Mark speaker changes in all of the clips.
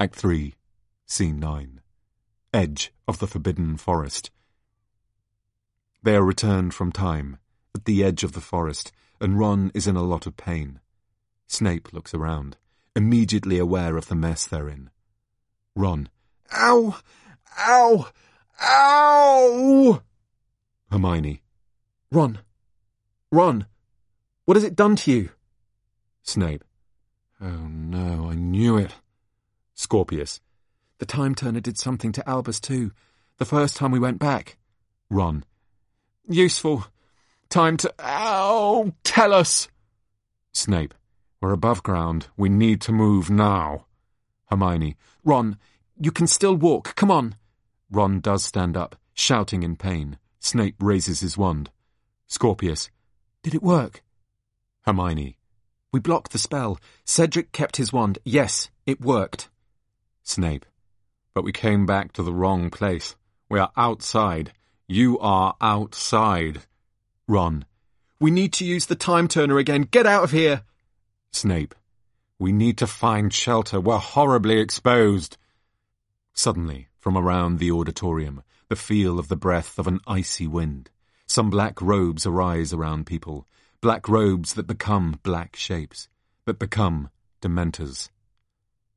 Speaker 1: Act 3, Scene 9. Edge of the Forbidden Forest. They are returned from time, at the edge of the forest, and Ron is in a lot of pain. Snape looks around, immediately aware of the mess they're in. Ron.
Speaker 2: Ow! Ow! Ow!
Speaker 1: Hermione.
Speaker 2: Ron. Ron. What has it done to you?
Speaker 1: Snape. Oh no, I knew it. Scorpius.
Speaker 2: The Time Turner did something to Albus too, the first time we went back.
Speaker 1: Ron.
Speaker 2: Useful. Time to... Ow! Tell us!
Speaker 1: Snape. We're above ground. We need to move now. Hermione.
Speaker 2: Ron, you can still walk. Come on.
Speaker 1: Ron does stand up, shouting in pain. Snape raises his wand. Scorpius.
Speaker 2: Did it work?
Speaker 1: Hermione.
Speaker 2: We blocked the spell. Cedric kept his wand. Yes, it worked.
Speaker 1: Snape. But we came back to the wrong place. We are outside. You are outside.
Speaker 2: Ron. We need to use the time turner again. Get out of here.
Speaker 1: Snape. We need to find shelter. We're horribly exposed. Suddenly, from around the auditorium, the feel of the breath of an icy wind. Some black robes arise around people, black robes that become black shapes, that become dementors.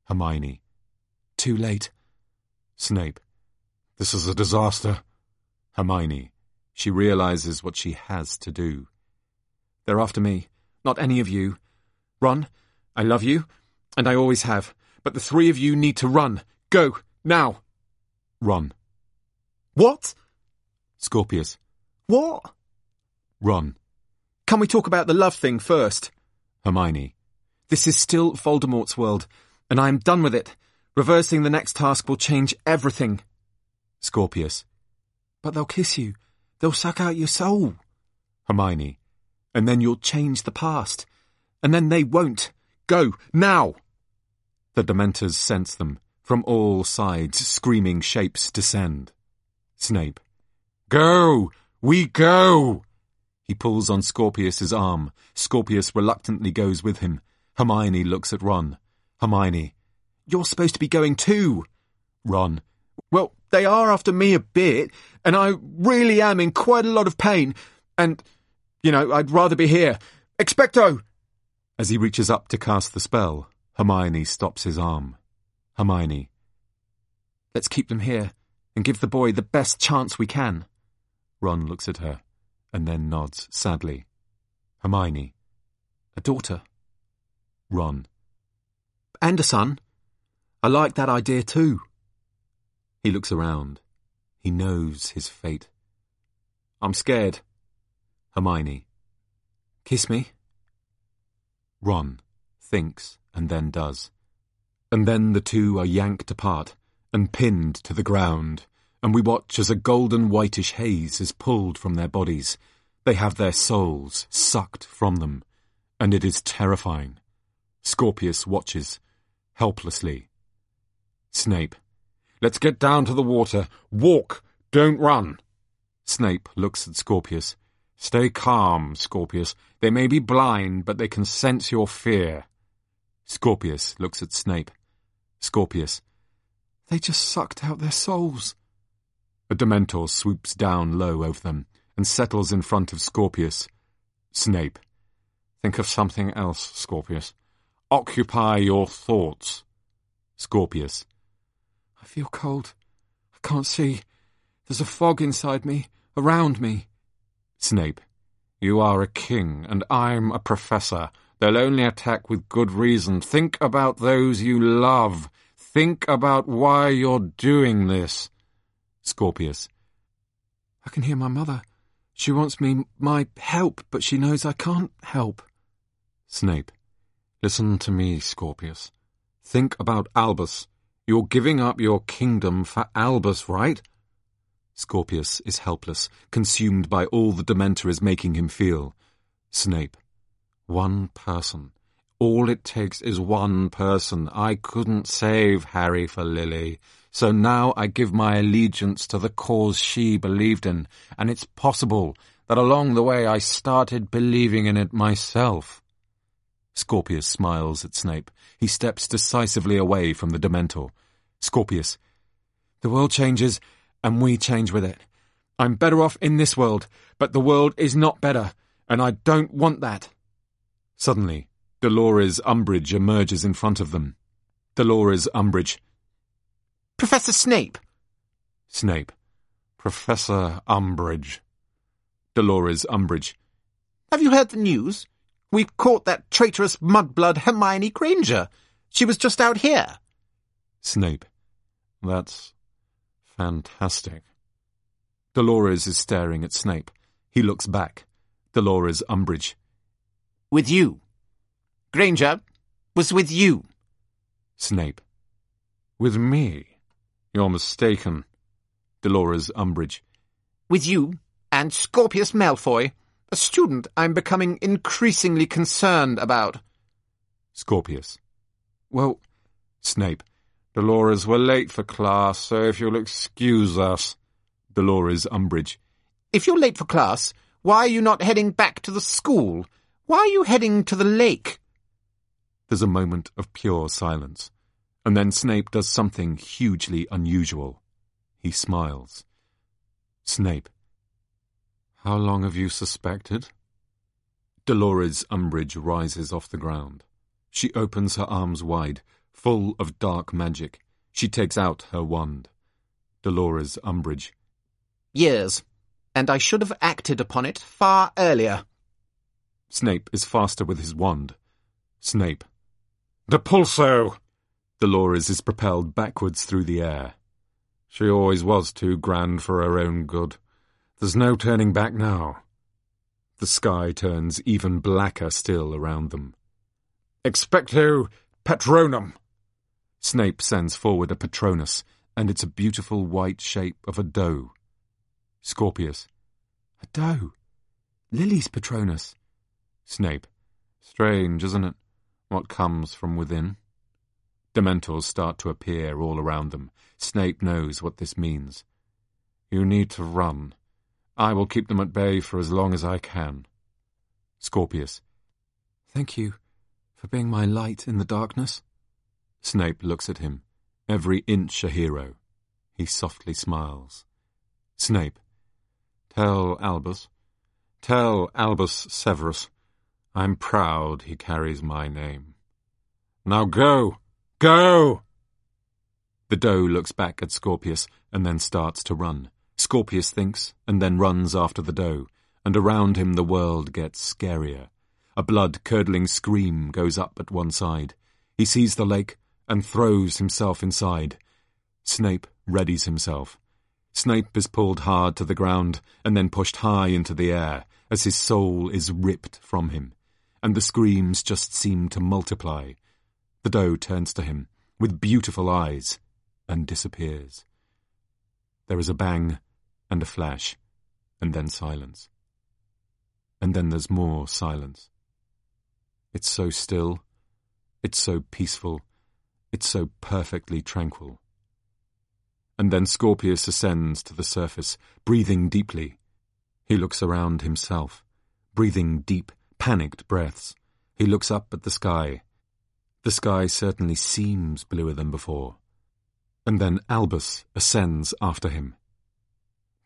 Speaker 1: Hermione.
Speaker 2: Too late.
Speaker 1: Snape. This is a disaster. Hermione. She realizes what she has to do.
Speaker 2: They're after me, not any of you. Run. I love you, and I always have. But the three of you need to run. Go, now.
Speaker 1: Run.
Speaker 2: What?
Speaker 1: Scorpius.
Speaker 2: What?
Speaker 1: Run.
Speaker 2: Can we talk about the love thing first?
Speaker 1: Hermione.
Speaker 2: This is still Voldemort's world, and I am done with it. Reversing the next task will change everything.
Speaker 1: Scorpius.
Speaker 2: But they'll kiss you. They'll suck out your soul.
Speaker 1: Hermione.
Speaker 2: And then you'll change the past. And then they won't. Go, now!
Speaker 1: The Dementors sense them. From all sides, screaming shapes descend. Snape. Go! We go! He pulls on Scorpius's arm. Scorpius reluctantly goes with him. Hermione looks at Ron. Hermione.
Speaker 2: You're supposed to be going too.
Speaker 1: Ron.
Speaker 2: Well, they are after me a bit, and I really am in quite a lot of pain, and, you know, I'd rather be here. Expecto!
Speaker 1: As he reaches up to cast the spell, Hermione stops his arm. Hermione.
Speaker 2: Let's keep them here, and give the boy the best chance we can.
Speaker 1: Ron looks at her, and then nods sadly. Hermione.
Speaker 2: A daughter.
Speaker 1: Ron.
Speaker 2: And a son. I like that idea too.
Speaker 1: He looks around. He knows his fate. I'm scared. Hermione.
Speaker 2: Kiss me.
Speaker 1: Ron thinks and then does. And then the two are yanked apart and pinned to the ground, and we watch as a golden whitish haze is pulled from their bodies. They have their souls sucked from them, and it is terrifying. Scorpius watches, helplessly. Snape. Let's get down to the water. Walk, don't run. Snape looks at Scorpius. Stay calm, Scorpius. They may be blind, but they can sense your fear. Scorpius looks at Snape. Scorpius.
Speaker 2: They just sucked out their souls.
Speaker 1: A Dementor swoops down low over them and settles in front of Scorpius. Snape. Think of something else, Scorpius. Occupy your thoughts. Scorpius.
Speaker 2: I feel cold. I can't see. There's a fog inside me, around me.
Speaker 1: Snape. You are a king, and I'm a professor. They'll only attack with good reason. Think about those you love. Think about why you're doing this. Scorpius.
Speaker 2: I can hear my mother. She wants me my help, but she knows I can't help.
Speaker 1: Snape. Listen to me, Scorpius. Think about Albus. You're giving up your kingdom for Albus, right? Scorpius is helpless, consumed by all the Dementor is making him feel. Snape. One person. All it takes is one person. I couldn't save Harry for Lily. So now I give my allegiance to the cause she believed in, and it's possible that along the way I started believing in it myself. Scorpius smiles at Snape. He steps decisively away from the Dementor. Scorpius.
Speaker 2: The world changes, and we change with it. I'm better off in this world, but the world is not better, and I don't want that.
Speaker 1: Suddenly, Dolores Umbridge emerges in front of them. Dolores Umbridge.
Speaker 3: Professor Snape.
Speaker 1: Snape. Professor Umbridge. Dolores Umbridge.
Speaker 3: Have you heard the news? We've caught that traitorous mudblood Hermione Granger. She was just out here.
Speaker 1: Snape. That's fantastic. Dolores is staring at Snape. He looks back. Dolores Umbridge.
Speaker 3: With you. Granger was with you.
Speaker 1: Snape. With me? You're mistaken. Dolores Umbridge.
Speaker 3: With you and Scorpius Malfoy, a student I'm becoming increasingly concerned about.
Speaker 1: Scorpius. Well, Snape. Dolores, we're late for class, so if you'll excuse us. Dolores Umbridge.
Speaker 3: If you're late for class, why are you not heading back to the school? Why are you heading to the lake?
Speaker 1: There's a moment of pure silence, and then Snape does something hugely unusual. He smiles. Snape. How long have you suspected? Dolores Umbridge rises off the ground. She opens her arms wide, full of dark magic. She takes out her wand. Dolores Umbridge.
Speaker 3: Years. And I should have acted upon it far earlier.
Speaker 1: Snape is faster with his wand. Snape. Depulso! Dolores is propelled backwards through the air. She always was too grand for her own good. There's no turning back now. The sky turns even blacker still around them. Expecto Patronum! Snape sends forward a Patronus, and it's a beautiful white shape of a doe. Scorpius.
Speaker 2: A doe? Lily's Patronus.
Speaker 1: Snape. Strange, isn't it? What comes from within? Dementors start to appear all around them. Snape knows what this means. You need to run. I will keep them at bay for as long as I can. Scorpius.
Speaker 2: Thank you for being my light in the darkness.
Speaker 1: Snape looks at him, every inch a hero. He softly smiles. Snape. Tell Albus. Tell Albus Severus. I'm proud he carries my name. Now go! Go! The doe looks back at Scorpius and then starts to run. Scorpius thinks and then runs after the doe, and around him the world gets scarier. A blood-curdling scream goes up at one side. He sees the lake and throws himself inside. Snape readies himself. Snape is pulled hard to the ground and then pushed high into the air as his soul is ripped from him, and the screams just seem to multiply. The doe turns to him with beautiful eyes and disappears. There is a bang and a flash, and then silence. And then there's more silence. It's so still, it's so peaceful, it's so perfectly tranquil. And then Scorpius ascends to the surface, breathing deeply. He looks around himself, breathing deep, panicked breaths. He looks up at the sky. The sky certainly seems bluer than before. And then Albus ascends after him.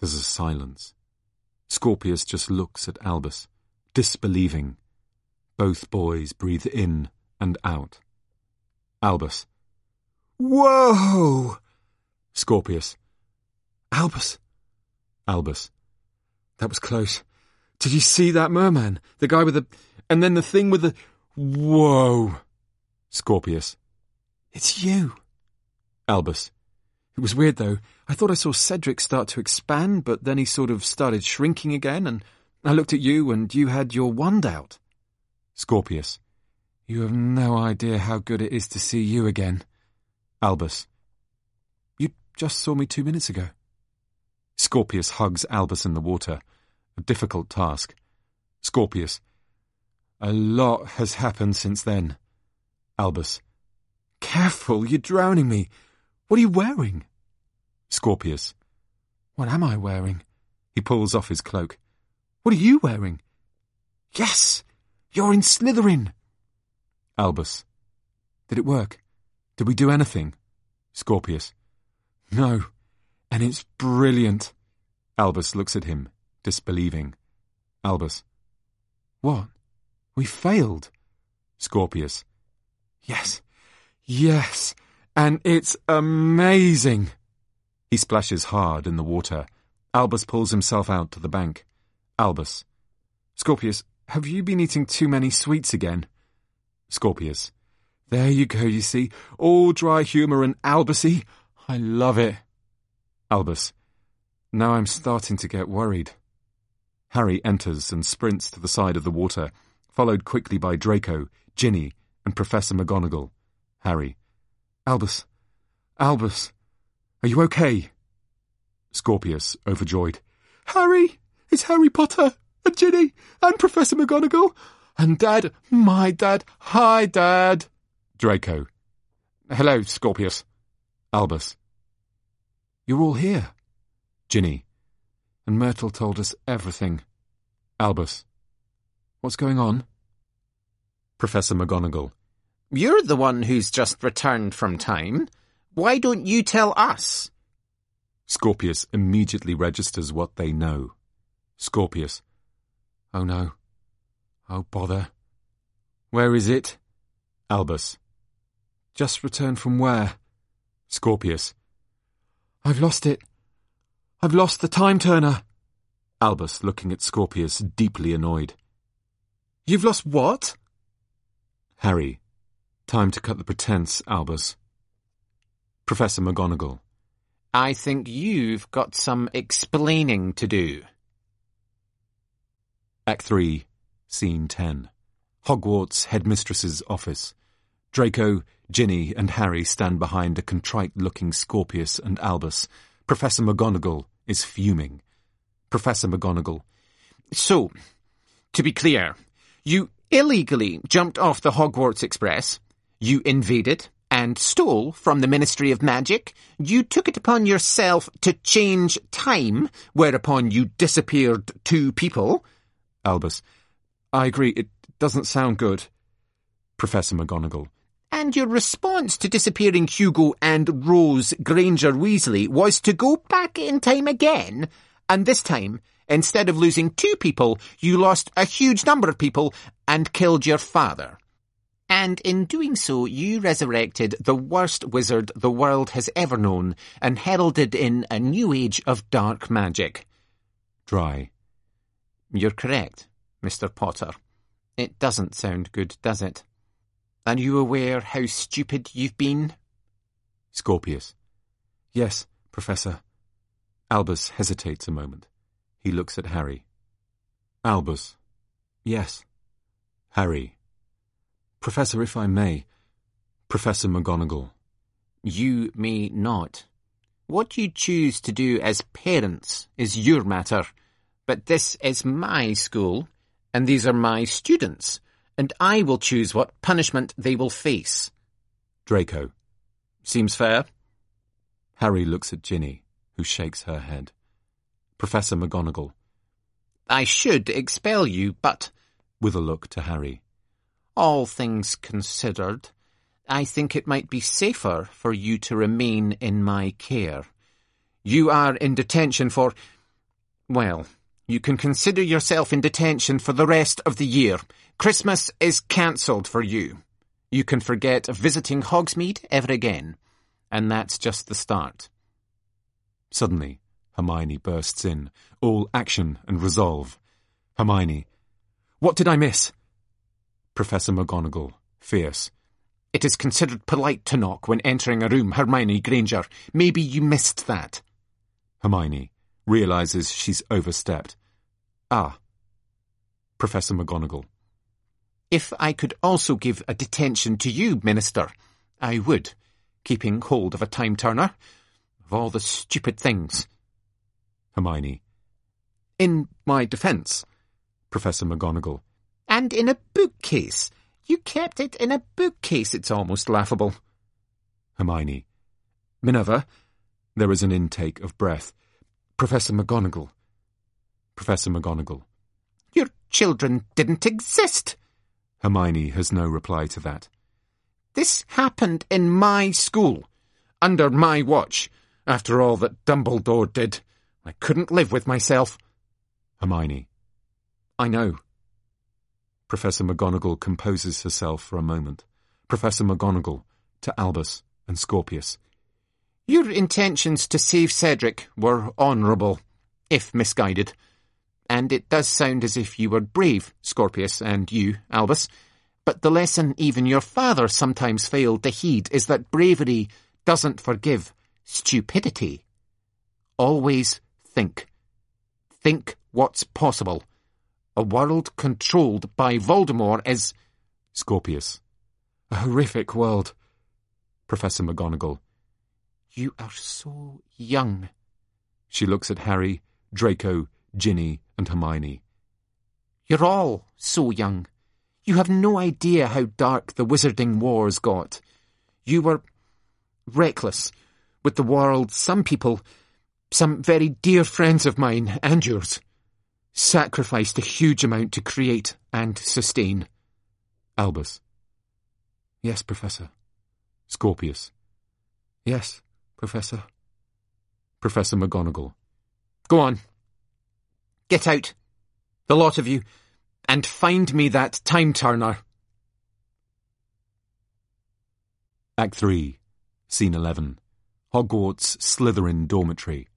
Speaker 1: There's a silence. Scorpius just looks at Albus, disbelieving. Both boys breathe in and out. Albus.
Speaker 2: Whoa!
Speaker 1: Scorpius.
Speaker 2: Albus.
Speaker 1: Albus.
Speaker 2: That was close. Did you see that merman? The guy with the... And then the thing with the... Whoa!
Speaker 1: Scorpius.
Speaker 2: It's you.
Speaker 1: Albus.
Speaker 2: It was weird, though. I thought I saw Cedric start to expand, but then he sort of started shrinking again, and I looked at you, and you had your wand out.
Speaker 1: Scorpius.
Speaker 2: You have no idea how good it is to see you again.
Speaker 1: Albus.
Speaker 2: You just saw me two minutes ago.
Speaker 1: Scorpius hugs Albus in the water. A difficult task. Scorpius. A lot has happened since then. Albus.
Speaker 2: Careful, you're drowning me. What are you wearing?
Speaker 1: Scorpius.
Speaker 2: What am I wearing?
Speaker 1: He pulls off his cloak.
Speaker 2: What are you wearing? Yes! You're in Slytherin!
Speaker 1: Albus. Did it work? Did we do anything? Scorpius. No. And it's brilliant. Albus looks at him, disbelieving. Albus. What? We failed. Scorpius. Yes. Yes. And it's amazing. He splashes hard in the water. Albus pulls himself out to the bank. Albus. Scorpius, have you been eating too many sweets again? Scorpius. There you go, you see. All dry humour and Albusy. I love it. Albus. Now I'm starting to get worried. Harry enters and sprints to the side of the water, followed quickly by Draco, Ginny, and Professor McGonagall. Harry. Albus. Albus. Are you okay? Scorpius, overjoyed. Harry! It's Harry Potter! And Ginny! And Professor McGonagall! And Dad! My Dad! Hi, Dad! Draco. Hello, Scorpius. Albus. You're all here. Ginny. And Myrtle told us everything. Albus. What's going on? Professor McGonagall.
Speaker 3: You're the one who's just returned from time. Why don't you tell us?
Speaker 1: Scorpius immediately registers what they know. Scorpius. Oh no. Oh bother. Where is it? Albus. Just returned from where? Scorpius. I've lost it. I've lost the time turner. Albus looking at Scorpius, deeply annoyed. You've lost what? Harry. Time to cut the pretense, Albus. Professor McGonagall.
Speaker 3: I think you've got some explaining to do.
Speaker 1: Act 3, Scene 10. Hogwarts Headmistress's office. Draco, Ginny, and Harry stand behind a contrite-looking Scorpius and Albus. Professor McGonagall is fuming. Professor McGonagall.
Speaker 3: So, to be clear, you illegally jumped off the Hogwarts Express, you invaded and stole from the Ministry of Magic, you took it upon yourself to change time, whereupon you disappeared two people.
Speaker 1: Albus. I agree, it doesn't sound good. Professor McGonagall.
Speaker 3: And your response to disappearing Hugo and Rose Granger Weasley was to go back in time again, and this time, instead of losing two people, you lost a huge number of people and killed your father. And in doing so, you resurrected the worst wizard the world has ever known and heralded in a new age of dark magic.
Speaker 1: Dry.
Speaker 3: You're correct, Mr. Potter. It doesn't sound good, does it? Are you aware how stupid you've been?
Speaker 1: Scorpius. Yes, Professor. Albus hesitates a moment. He looks at Harry. Albus. Yes. Harry. Professor, if I may. Professor McGonagall.
Speaker 3: You may not. What you choose to do as parents is your matter, but this is my school, and these are my students and I will choose what punishment they will face.
Speaker 1: Draco.
Speaker 3: Seems fair.
Speaker 1: Harry looks at Ginny, who shakes her head. Professor McGonagall.
Speaker 3: I should expel you, but...
Speaker 1: With a look to Harry.
Speaker 3: All things considered, I think it might be safer for you to remain in my care. You are in detention for... Well, you can consider yourself in detention for the rest of the year. Christmas is cancelled for you. You can forget visiting Hogsmeade ever again. And that's just the start.
Speaker 1: Suddenly, Hermione bursts in, all action and resolve. Hermione. What did I miss? Professor McGonagall, fierce.
Speaker 3: It is considered polite to knock when entering a room, Hermione Granger. Maybe you missed that.
Speaker 1: Hermione realizes she's overstepped. Ah. Professor McGonagall.
Speaker 3: If I could also give a detention to you, Minister, I would, keeping hold of a time turner. Of all the stupid things.
Speaker 1: Hermione. In my defence, Professor McGonagall.
Speaker 3: And in a bookcase. You kept it in a bookcase. It's almost laughable.
Speaker 1: Hermione. Minerva. There is an intake of breath. Professor McGonagall. Professor McGonagall.
Speaker 3: Your children didn't exist.
Speaker 1: Hermione has no reply to that.
Speaker 3: This happened in my school, under my watch. After all that Dumbledore did, I couldn't live with myself.
Speaker 1: Hermione.
Speaker 3: I know.
Speaker 1: Professor McGonagall composes herself for a moment. Professor McGonagall to Albus and Scorpius.
Speaker 3: Your intentions to save Cedric were honourable, if misguided. And it does sound as if you were brave, Scorpius, and you, Albus. But the lesson even your father sometimes failed to heed is that bravery doesn't forgive stupidity. Always think. Think what's possible. A world controlled by Voldemort is...
Speaker 1: Scorpius. A horrific world. Professor McGonagall.
Speaker 3: You are so young.
Speaker 1: She looks at Harry, Draco, Ginny, and Hermione.
Speaker 3: You're all so young. You have no idea how dark the Wizarding Wars got. You were reckless with the world. Some people, some very dear friends of mine and yours, sacrificed a huge amount to create and sustain.
Speaker 1: Albus. Yes, Professor. Scorpius. Yes, Professor. Professor McGonagall.
Speaker 3: Go on. Get out. The lot of you. And find me that time turner.
Speaker 1: Act 3, Scene 11. Hogwarts Slytherin Dormitory.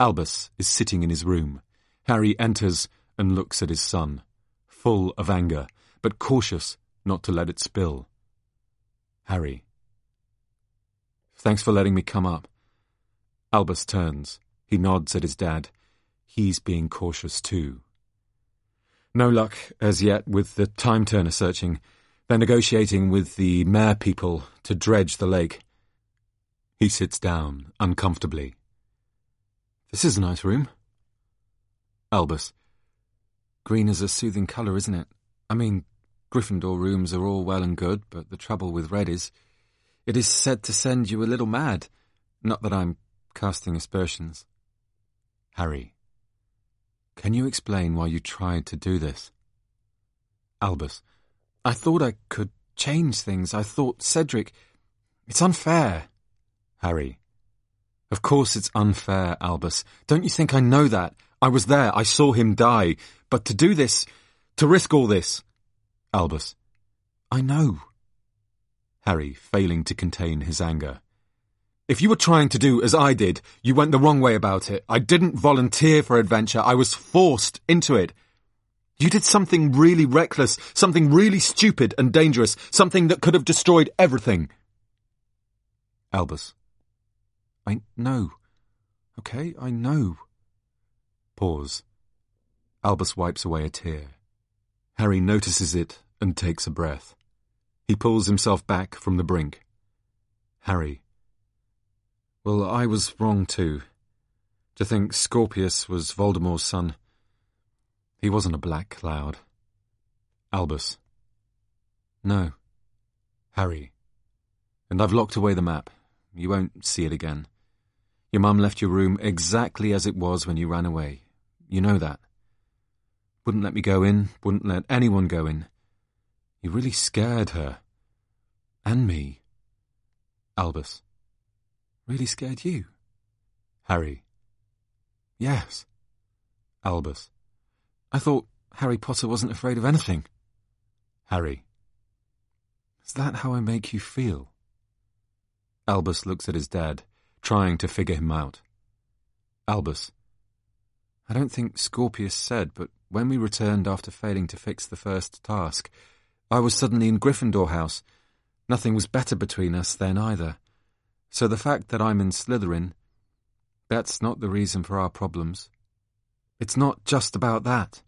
Speaker 1: Albus is sitting in his room. Harry enters and looks at his son, full of anger, but cautious not to let it spill. Harry. Thanks for letting me come up. Albus turns. He nods at his dad. He's being cautious too. No luck as yet with the time turner searching. They're negotiating with the Mer people to dredge the lake. He sits down, uncomfortably. This is a nice room. Albus. Green is a soothing colour, isn't it? I mean, Gryffindor rooms are all well and good, but the trouble with red is, it is said to send you a little mad. Not that I'm casting aspersions. Harry. Can you explain why you tried to do this? Albus. I thought I could change things. I thought Cedric... It's unfair. Harry. Of course it's unfair, Albus. Don't you think I know that? I was there. I saw him die. But to do this... To risk all this... Albus. I know. Harry, failing to contain his anger. If you were trying to do as I did, you went the wrong way about it. I didn't volunteer for adventure. I was forced into it. You did something really reckless, something really stupid and dangerous, something that could have destroyed everything. Albus. I know. Okay, I know. Pause. Albus wipes away a tear. Harry notices it and takes a breath. He pulls himself back from the brink. Harry. Well, I was wrong too. To think Scorpius was Voldemort's son. He wasn't a black cloud. Albus. No. Harry. And I've locked away the map. You won't see it again. Your mum left your room exactly as it was when you ran away. You know that. Wouldn't let me go in, wouldn't let anyone go in. You really scared her. And me. Albus. Really scared you? Harry. Yes. Albus. I thought Harry Potter wasn't afraid of anything. Harry. Is that how I make you feel? Albus looks at his dad, trying to figure him out. Albus. I don't think Scorpius said, but when we returned after failing to fix the first task, I was suddenly in Gryffindor House. Nothing was better between us then either. So the fact that I'm in Slytherin, that's not the reason for our problems. It's not just about that.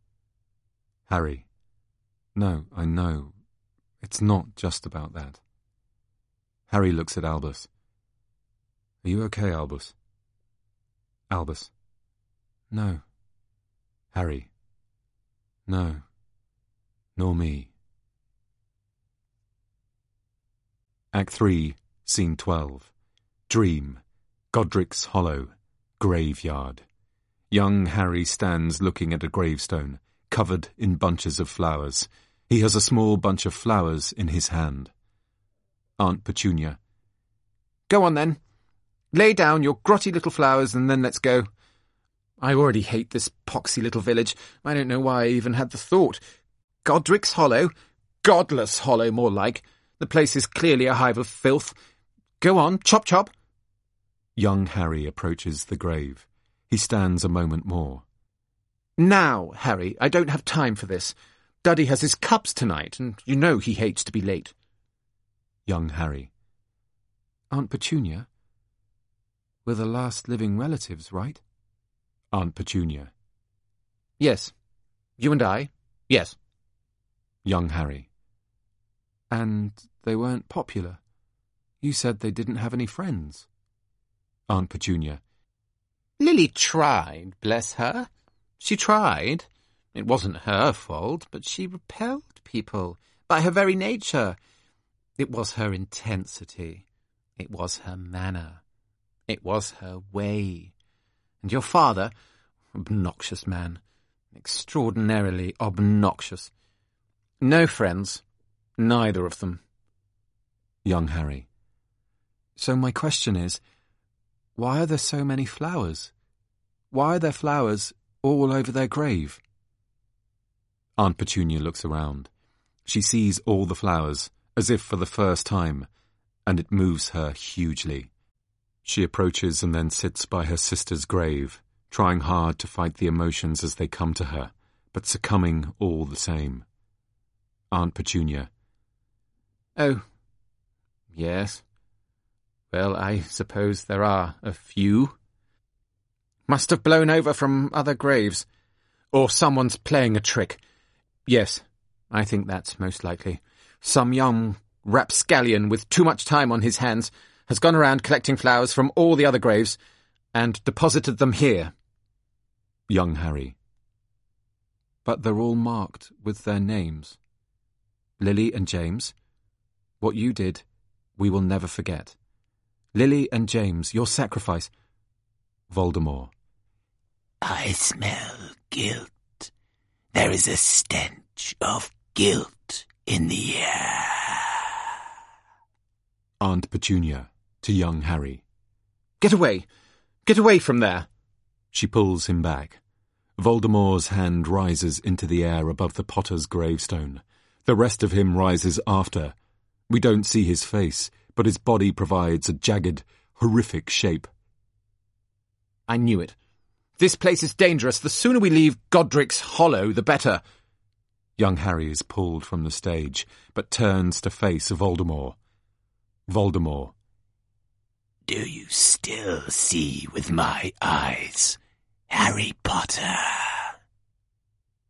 Speaker 1: Harry. No, I know. It's not just about that. Harry looks at Albus. Are you okay, Albus? Albus. No. Harry. No. Nor me. Act 3, Scene 12. Dream. Godric's Hollow. Graveyard. Young Harry stands looking at a gravestone, covered in bunches of flowers. He has a small bunch of flowers in his hand. Aunt Petunia.
Speaker 2: Go on then. Lay down your grotty little flowers and then let's go. I already hate this poxy little village. I don't know why I even had the thought. Godric's Hollow? Godless Hollow, more like. The place is clearly a hive of filth. Go on, chop chop.
Speaker 1: Young Harry approaches the grave. He stands a moment more.
Speaker 2: Now, Harry, I don't have time for this. Duddy has his cups tonight, and you know he hates to be late.
Speaker 1: Young Harry.
Speaker 4: Aunt Petunia? We're the last living relatives, right?
Speaker 1: Aunt Petunia.
Speaker 2: Yes. You and I? Yes.
Speaker 1: Young Harry.
Speaker 4: And they weren't popular. You said they didn't have any friends.
Speaker 1: Aunt Petunia.
Speaker 3: Lily tried, bless her. She tried. It wasn't her fault, but she repelled people by her very nature. It was her intensity. It was her manner. It was her way. And your father, obnoxious man, extraordinarily obnoxious. No friends, neither of them.
Speaker 1: Young Harry.
Speaker 4: So my question is, why are there so many flowers? Why are there flowers all over their grave?
Speaker 1: Aunt Petunia looks around. She sees all the flowers, as if for the first time, and it moves her hugely. She approaches and then sits by her sister's grave, trying hard to fight the emotions as they come to her, but succumbing all the same. Aunt Petunia.
Speaker 2: Oh, yes. Well, I suppose there are a few. Must have blown over from other graves. Or someone's playing a trick. Yes, I think that's most likely. Some young rapscallion with too much time on his hands has gone around collecting flowers from all the other graves and deposited them here.
Speaker 1: Young Harry.
Speaker 4: But they're all marked with their names. Lily and James, what you did, we will never forget. Lily and James, your sacrifice.
Speaker 1: Voldemort.
Speaker 5: I smell guilt. There is a stench of guilt in the air.
Speaker 1: Aunt Petunia to young Harry.
Speaker 2: Get away! Get away from there!
Speaker 1: She pulls him back. Voldemort's hand rises into the air above the potter's gravestone. The rest of him rises after. We don't see his face, but his body provides a jagged, horrific shape.
Speaker 2: I knew it. This place is dangerous. The sooner we leave Godric's Hollow, the better.
Speaker 1: Young Harry is pulled from the stage, but turns to face Voldemort. Voldemort.
Speaker 5: Do you still see with my eyes, Harry Potter?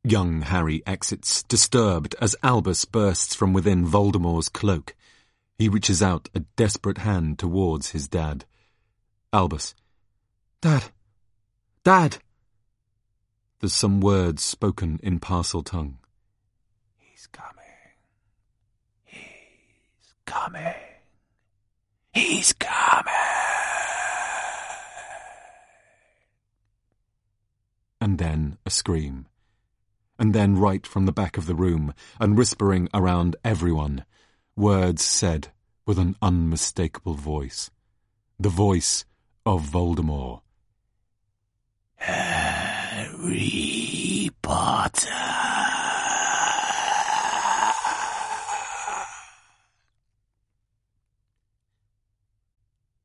Speaker 1: Young Harry exits, disturbed, as Albus bursts from within Voldemort's cloak. He reaches out a desperate hand towards his dad. Albus.
Speaker 4: Dad! Dad!
Speaker 1: There's some words spoken in Parseltongue.
Speaker 5: He's coming. He's coming. He's coming.
Speaker 1: And then a scream. And then right from the back of the room, and whispering around everyone, words said with an unmistakable voice. The voice of Voldemort.
Speaker 5: Harry Potter.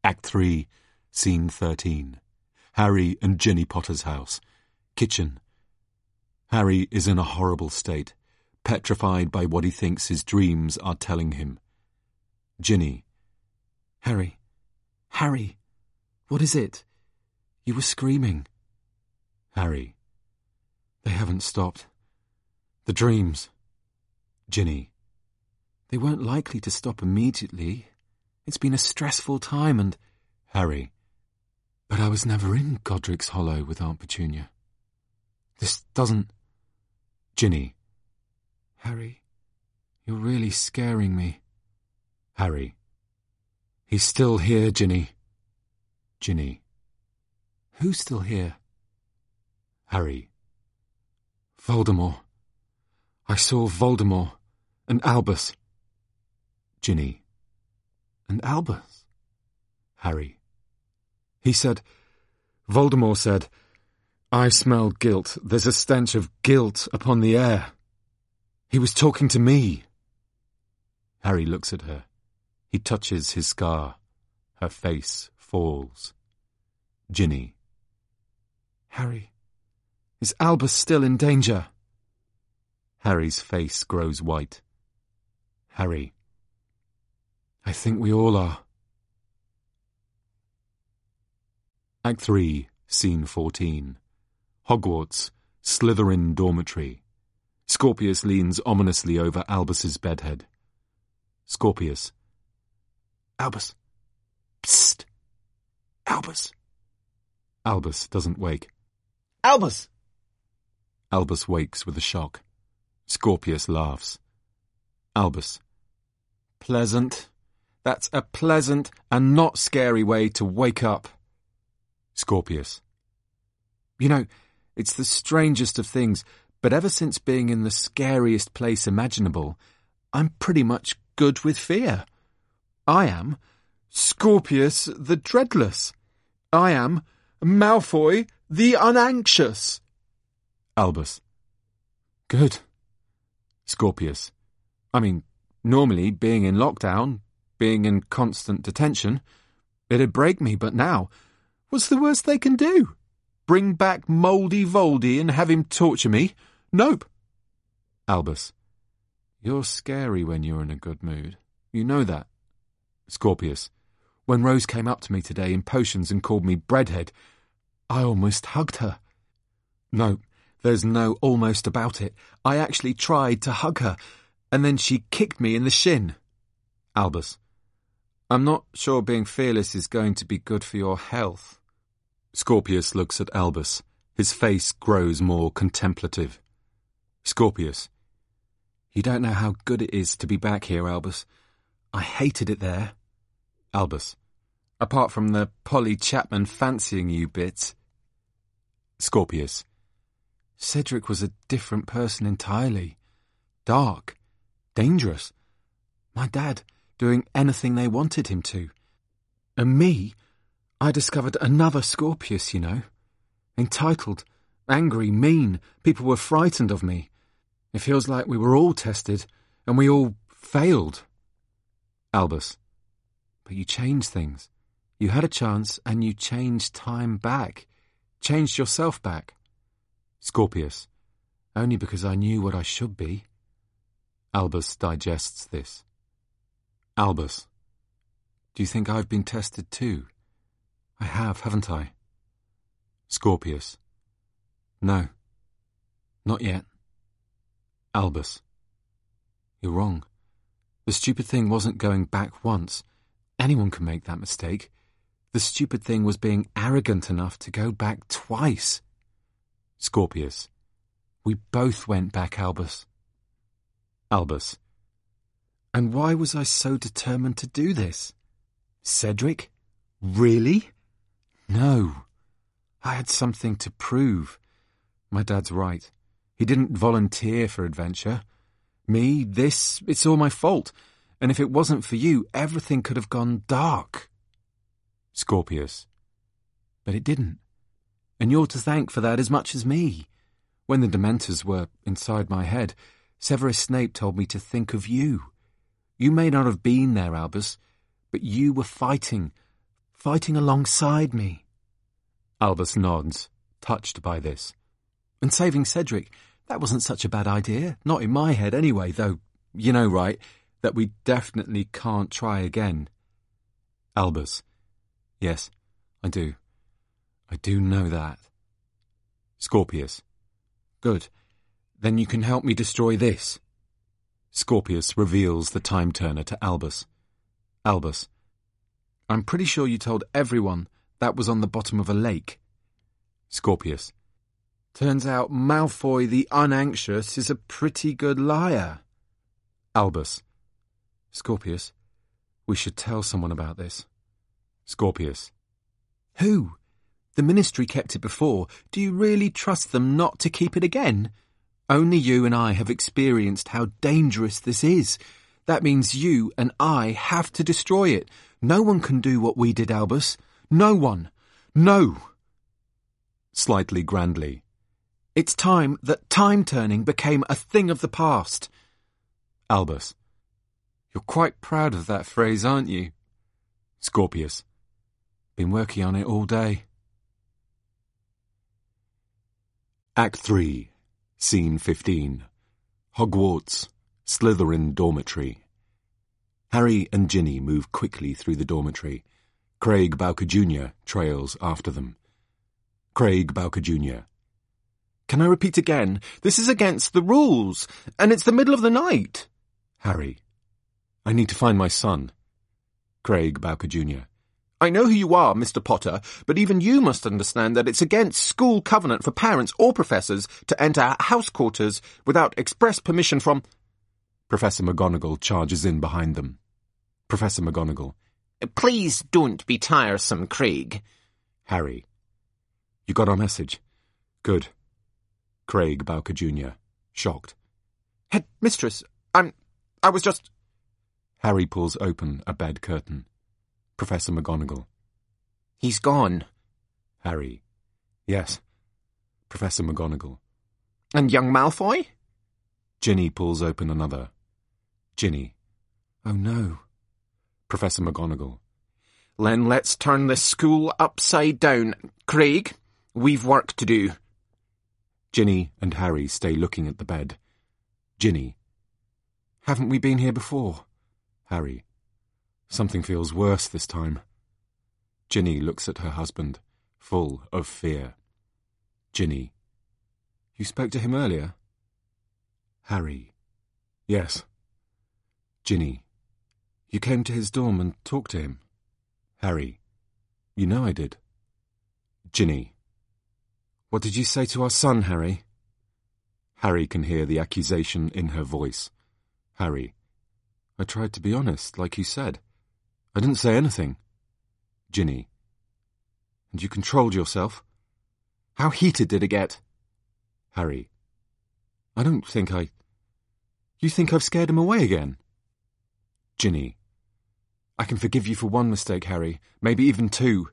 Speaker 1: Act 3, Scene 13. Harry and Ginny Potter's house. Kitchen. Harry is in a horrible state, petrified by what he thinks his dreams are telling him. Ginny.
Speaker 4: Harry. Harry. What is it? You were screaming.
Speaker 1: Harry.
Speaker 4: They haven't stopped. The dreams.
Speaker 1: Ginny.
Speaker 4: They weren't likely to stop immediately. It's been a stressful time and...
Speaker 1: Harry.
Speaker 4: But I was never in Godric's Hollow with Aunt Petunia. This doesn't...
Speaker 1: Ginny.
Speaker 4: Harry, you're really scaring me.
Speaker 1: Harry.
Speaker 4: He's still here, Ginny.
Speaker 1: Ginny.
Speaker 4: Who's still here?
Speaker 1: Harry.
Speaker 4: Voldemort. I saw Voldemort.
Speaker 1: And Albus. Ginny. And Albus. Harry. He said, Voldemort said, I smell guilt. There's a stench of guilt upon the air. He was talking to me. Harry looks at her. He touches his scar. Her face falls. Ginny. Harry, is Albus still in danger? Harry's face grows white. Harry. I think we all are. Act 3, Scene 14. Hogwarts, Slytherin Dormitory. Scorpius leans ominously over Albus's bedhead. Scorpius. Albus. Psst. Albus. Albus doesn't wake.
Speaker 2: Albus!
Speaker 1: Albus wakes with a shock. Scorpius laughs. Albus. Pleasant. That's a pleasant and not scary way to wake up. Scorpius. You know, it's the strangest of things, but ever since being in the scariest place imaginable, I'm pretty much good with fear. I am Scorpius the Dreadless. I am Malfoy the Unanxious. Albus. Good. Scorpius. I mean, normally being in lockdown, being in constant detention, it'd break me, but now, what's the worst they can do? Bring back Moldy Voldy and have him torture me? Nope. Albus. You're scary when you're in a good mood. You know that. Scorpius. When Rose came up to me today in potions and called me breadhead, I almost hugged her. No, there's no almost about it. I actually tried to hug her, and then she kicked me in the shin. Albus. I'm not sure being fearless is going to be good for your health. Scorpius looks at Albus. His face grows more contemplative. Scorpius. You don't know how good it is to be back here, Albus. I hated it there. Albus. Apart from the Polly Chapman fancying you bits. Scorpius. Cedric was a different person entirely. Dark. Dangerous. My dad doing anything they wanted him to. And me I discovered another Scorpius, you know. Entitled, angry, mean. People were frightened of me. It feels like we were all tested, and we all failed. Albus. But you changed things. You had a chance, and you changed time back. Changed yourself back. Scorpius. Only because I knew what I should be. Albus digests this. Albus. Do you think I've been tested too? I have, haven't I? Scorpius. No. Not yet. Albus. You're wrong. The stupid thing wasn't going back once. Anyone can make that mistake. The stupid thing was being arrogant enough to go back twice. Scorpius. We both went back, Albus. Albus. And why was I so determined to do this? Cedric? Really? No. I had something to prove. My dad's right. He didn't volunteer for adventure. Me, this, it's all my fault. And if it wasn't for you, everything could have gone dark. Scorpius. But it didn't. And you're to thank for that as much as me. When the Dementors were inside my head, Severus Snape told me to think of you. You may not have been there, Albus, but you were fighting, fighting alongside me. Albus nods, touched by this. And saving Cedric, that wasn't such a bad idea. Not in my head anyway, though, you know, right, that we definitely can't try again. Albus. Yes, I do. I do know that. Scorpius. Good. Then you can help me destroy this. Scorpius reveals the time turner to Albus. Albus. I'm pretty sure you told everyone that was on the bottom of a lake. Scorpius. Turns out Malfoy the Unanxious is a pretty good liar. Albus. Scorpius. We should tell someone about this. Scorpius. Who? The Ministry kept it before. Do you really trust them not to keep it again?
Speaker 4: Only you and I have experienced how dangerous this is. That means you and I have to destroy it. No one can do what we did, Albus. No one. No.
Speaker 1: Slightly grandly.
Speaker 4: It's time that time turning became a thing of the past.
Speaker 1: Albus.
Speaker 4: You're quite proud of that phrase, aren't you?
Speaker 1: Scorpius.
Speaker 4: Been working on it all day.
Speaker 1: Act 3, Scene 15. Hogwarts, Slytherin Dormitory. Harry and Ginny move quickly through the dormitory. Craig Bowker Jr. trails after them. Craig Bowker Jr.
Speaker 2: Can I repeat again? This is against the rules, and it's the middle of the night.
Speaker 1: Harry. I need to find my son. Craig Bowker Jr.
Speaker 2: I know who you are, Mr. Potter, but even you must understand that it's against school covenant for parents or professors to enter house quarters without express permission from...
Speaker 1: Professor McGonagall charges in behind them. Professor McGonagall.
Speaker 3: Please don't be tiresome, Craig.
Speaker 1: Harry. You got our message? Good. Craig Bowker Jr. Shocked.
Speaker 2: Head mistress, I'm... I was just...
Speaker 1: Harry pulls open a bed curtain. Professor McGonagall.
Speaker 3: He's gone.
Speaker 1: Harry. Yes. Professor McGonagall.
Speaker 2: And young Malfoy?
Speaker 1: Ginny pulls open another. Ginny.
Speaker 4: Oh no.
Speaker 1: Professor McGonagall.
Speaker 2: Then let's turn this school upside down. Craig, we've work to do.
Speaker 1: Ginny and Harry stay looking at the bed. Ginny.
Speaker 4: Haven't we been here before?
Speaker 1: Harry. Something feels worse this time. Ginny looks at her husband, full of fear. Ginny.
Speaker 4: You spoke to him earlier?
Speaker 1: Harry. Yes. Ginny.
Speaker 4: You came to his dorm and talked to him?
Speaker 1: Harry. You know I did. Ginny.
Speaker 4: What did you say to our son, Harry?
Speaker 1: Harry can hear the accusation in her voice. Harry.
Speaker 4: I tried to be honest, like you said.
Speaker 1: I didn't say anything.
Speaker 4: Ginny. And you controlled yourself? How heated did it get?
Speaker 1: Harry.
Speaker 4: I don't think I... You think I've scared him away again?
Speaker 1: Ginny.
Speaker 4: I can forgive you for one mistake, Harry, maybe even two.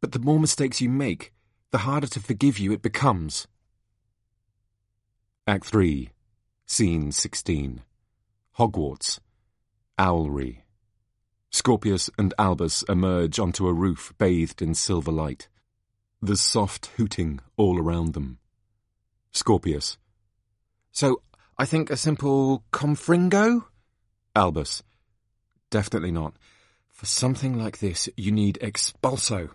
Speaker 4: But the more mistakes you make, the harder to forgive you it becomes.
Speaker 1: Act 3, Scene 16. Hogwarts. Owlery. Scorpius and Albus emerge onto a roof bathed in silver light. There's soft hooting all around them. Scorpius.
Speaker 2: So, I think a simple confringo?
Speaker 1: Albus.
Speaker 4: Definitely not. For something like this, you need expulso.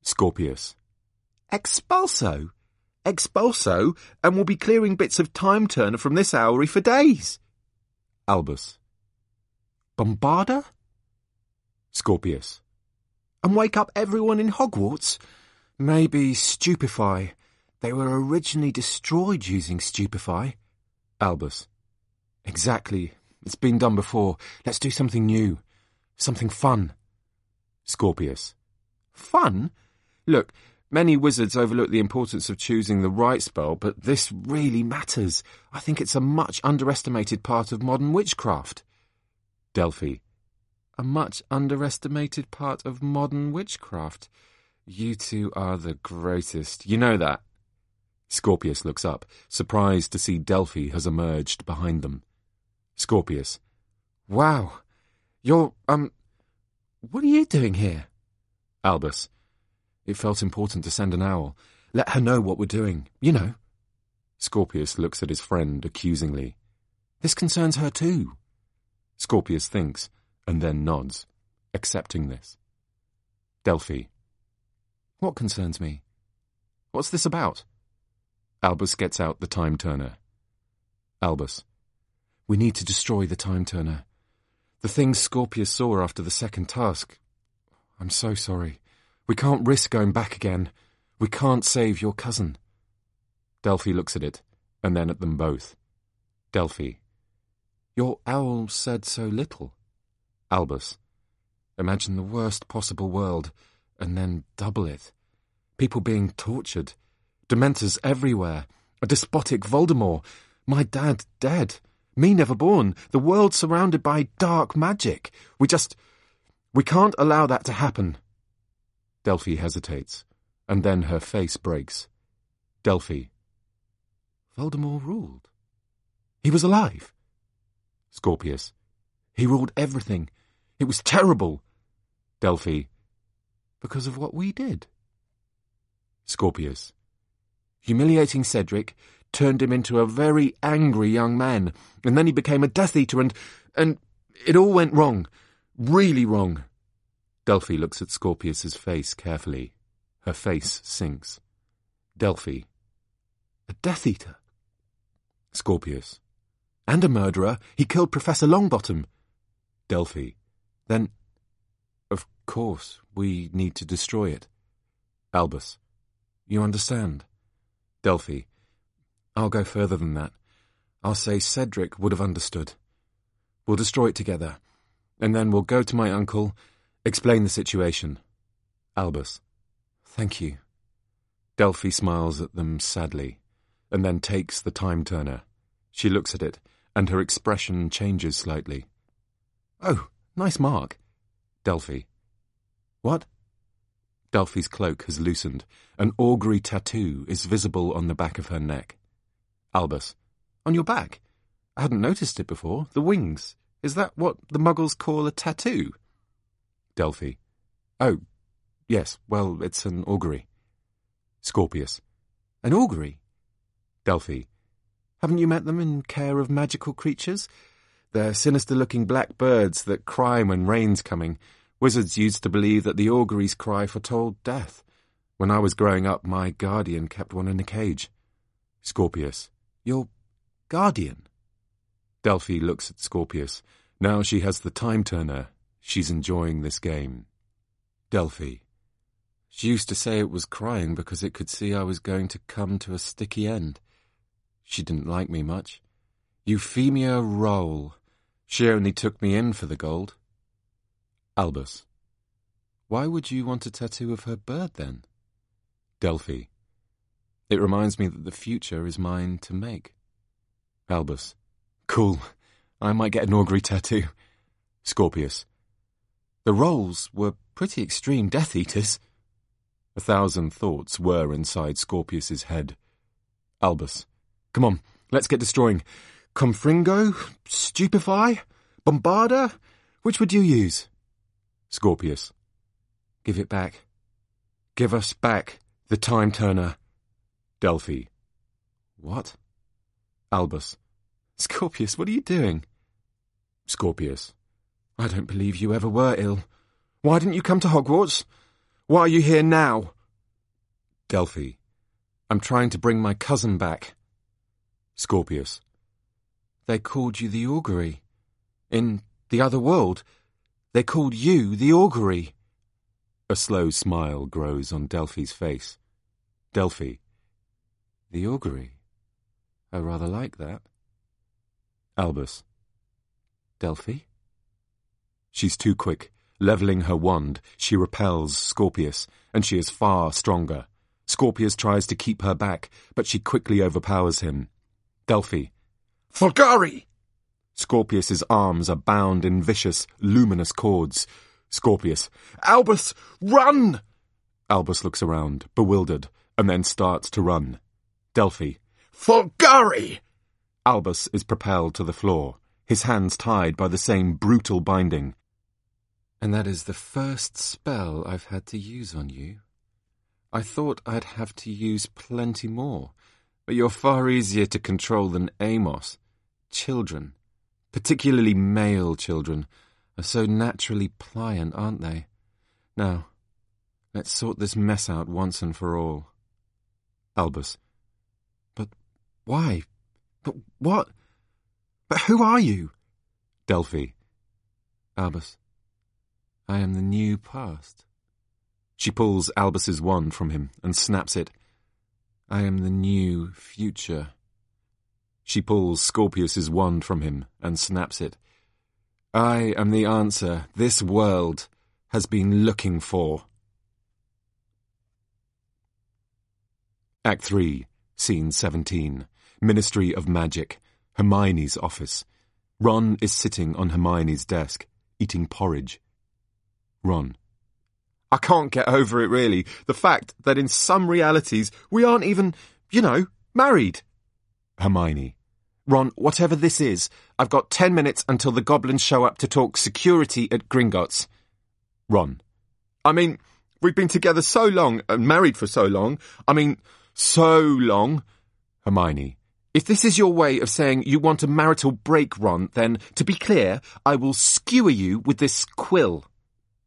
Speaker 1: Scorpius.
Speaker 2: Expulso? Expulso, and we'll be clearing bits of time turner from this owlery for days.
Speaker 1: Albus.
Speaker 2: Bombarda?
Speaker 1: Scorpius.
Speaker 2: And wake up everyone in Hogwarts?
Speaker 4: Maybe stupefy. They were originally destroyed using stupefy.
Speaker 1: Albus.
Speaker 4: Exactly. It's been done before. Let's do something new. Something fun.
Speaker 1: Scorpius.
Speaker 2: Fun? Look, many wizards overlook the importance of choosing the right spell, but this really matters. I think it's a much underestimated part of modern witchcraft.
Speaker 1: Delphi.
Speaker 4: A much underestimated part of modern witchcraft. You two are the greatest. You know that.
Speaker 1: Scorpius looks up, surprised to see Delphi has emerged behind them. Scorpius.
Speaker 4: Wow. You're, um, what are you doing here?
Speaker 1: Albus.
Speaker 4: It felt important to send an owl. Let her know what we're doing. You know.
Speaker 1: Scorpius looks at his friend accusingly.
Speaker 4: This concerns her too.
Speaker 1: Scorpius thinks, and then nods, accepting this. Delphi.
Speaker 4: What concerns me? What's this about?
Speaker 1: Albus gets out the time turner. Albus.
Speaker 4: We need to destroy the time turner. The things Scorpius saw after the second task. I'm so sorry. We can't risk going back again. We can't save your cousin.
Speaker 1: Delphi looks at it, and then at them both. Delphi.
Speaker 4: Your owl said so little.
Speaker 1: Albus.
Speaker 4: Imagine the worst possible world, and then double it. People being tortured. Dementors everywhere. A despotic Voldemort. My dad dead. Me never born. The world surrounded by dark magic. We just. We can't allow that to happen. Delphi hesitates, and then her face breaks. Delphi. Voldemort ruled. He was alive. Scorpius. He ruled everything. It was terrible. Delphi. Because of what we did. Scorpius. Humiliating Cedric turned him into a very angry young man, and then he became a Death Eater, and. and it all went wrong. Really wrong. Delphi looks at Scorpius's face carefully. Her face sinks. Delphi. A Death Eater? Scorpius. And a murderer. He killed Professor Longbottom. Delphi. Then. Of course, we need to destroy it. Albus. You understand? Delphi. I'll go further than that. I'll say Cedric would have understood. We'll destroy it together, and then we'll go to my uncle, explain the situation. Albus. Thank you. Delphi smiles at them sadly, and then takes the time turner. She looks at it, and her expression changes slightly. Oh, nice mark. Delphi. What? Delphi's cloak has loosened. An augury tattoo is visible on the back of her neck. Albus. On your back? I hadn't noticed it before. The wings. Is that what the muggles call a tattoo? Delphi. Oh, yes, well, it's an augury. Scorpius. An augury? Delphi. Haven't you met them in care of magical creatures? They're sinister-looking black birds that cry when rain's coming. Wizards used to believe that the augury's cry foretold death. When I was growing up, my guardian kept one in a cage. Scorpius. Your guardian? Delphi looks at Scorpius. Now she has the time turner. She's enjoying this game. Delphi. She used to say it was crying because it could see I was going to come to a sticky end. She didn't like me much. Euphemia Rowle. She only took me in for the gold. Albus. Why would you want a tattoo of her bird, then? Delphi. It reminds me that the future is mine to make. Albus. Cool. I might get an augury tattoo. Scorpius. The Rowles were pretty extreme Death Eaters. A thousand thoughts were inside Scorpius's head. Albus. Come on, let's get destroying. Confringo? Stupefy? Bombarda? Which would you use? Scorpius. Give it back. Give us back the time turner. Delphi. What? Albus. Scorpius, what are you doing? Scorpius. I don't believe you ever were ill. Why didn't you come to Hogwarts? Why are you here now? Delphi. I'm trying to bring my cousin back. Scorpius. They called you the Augury. In the other world, they called you the Augury. A slow smile grows on Delphi's face. Delphi. The Augury. I rather like that. Albus. Delphi? She's too quick. Levelling her wand, she repels Scorpius, and she is far stronger. Scorpius tries to keep her back, but she quickly overpowers him. Delphi. Fulgari! Scorpius's arms are bound in vicious, luminous cords. Scorpius. Albus, run! Albus looks around, bewildered, and then starts to run. Delphi. Fulgari! Albus is propelled to the floor, his hands tied by the same brutal binding. And that is the first spell I've had to use on you. I thought I'd have to use plenty more, but you're far easier to control than Amos. Children, particularly male children, are so naturally pliant, aren't they? Now, let's sort this mess out once and for all. Albus. Why? But what? But who are you? Delphi. Albus. I am the new past. She pulls Albus's wand from him and snaps it. I am the new future. She pulls Scorpius's wand from him and snaps it. I am the answer this world has been looking for. Act 3
Speaker 1: Scene 17. Ministry of Magic. Hermione's office. Ron is sitting on Hermione's desk, eating porridge. Ron.
Speaker 2: I can't get over it, really. The fact that in some realities we aren't even, you know, married.
Speaker 1: Hermione.
Speaker 2: Ron, whatever this is, I've got ten minutes until the goblins show up to talk security at Gringotts.
Speaker 1: Ron.
Speaker 2: I mean, we've been together so long and married for so long. I mean, so long.
Speaker 1: Hermione.
Speaker 2: If this is your way of saying you want a marital break, Ron, then, to be clear, I will skewer you with this quill.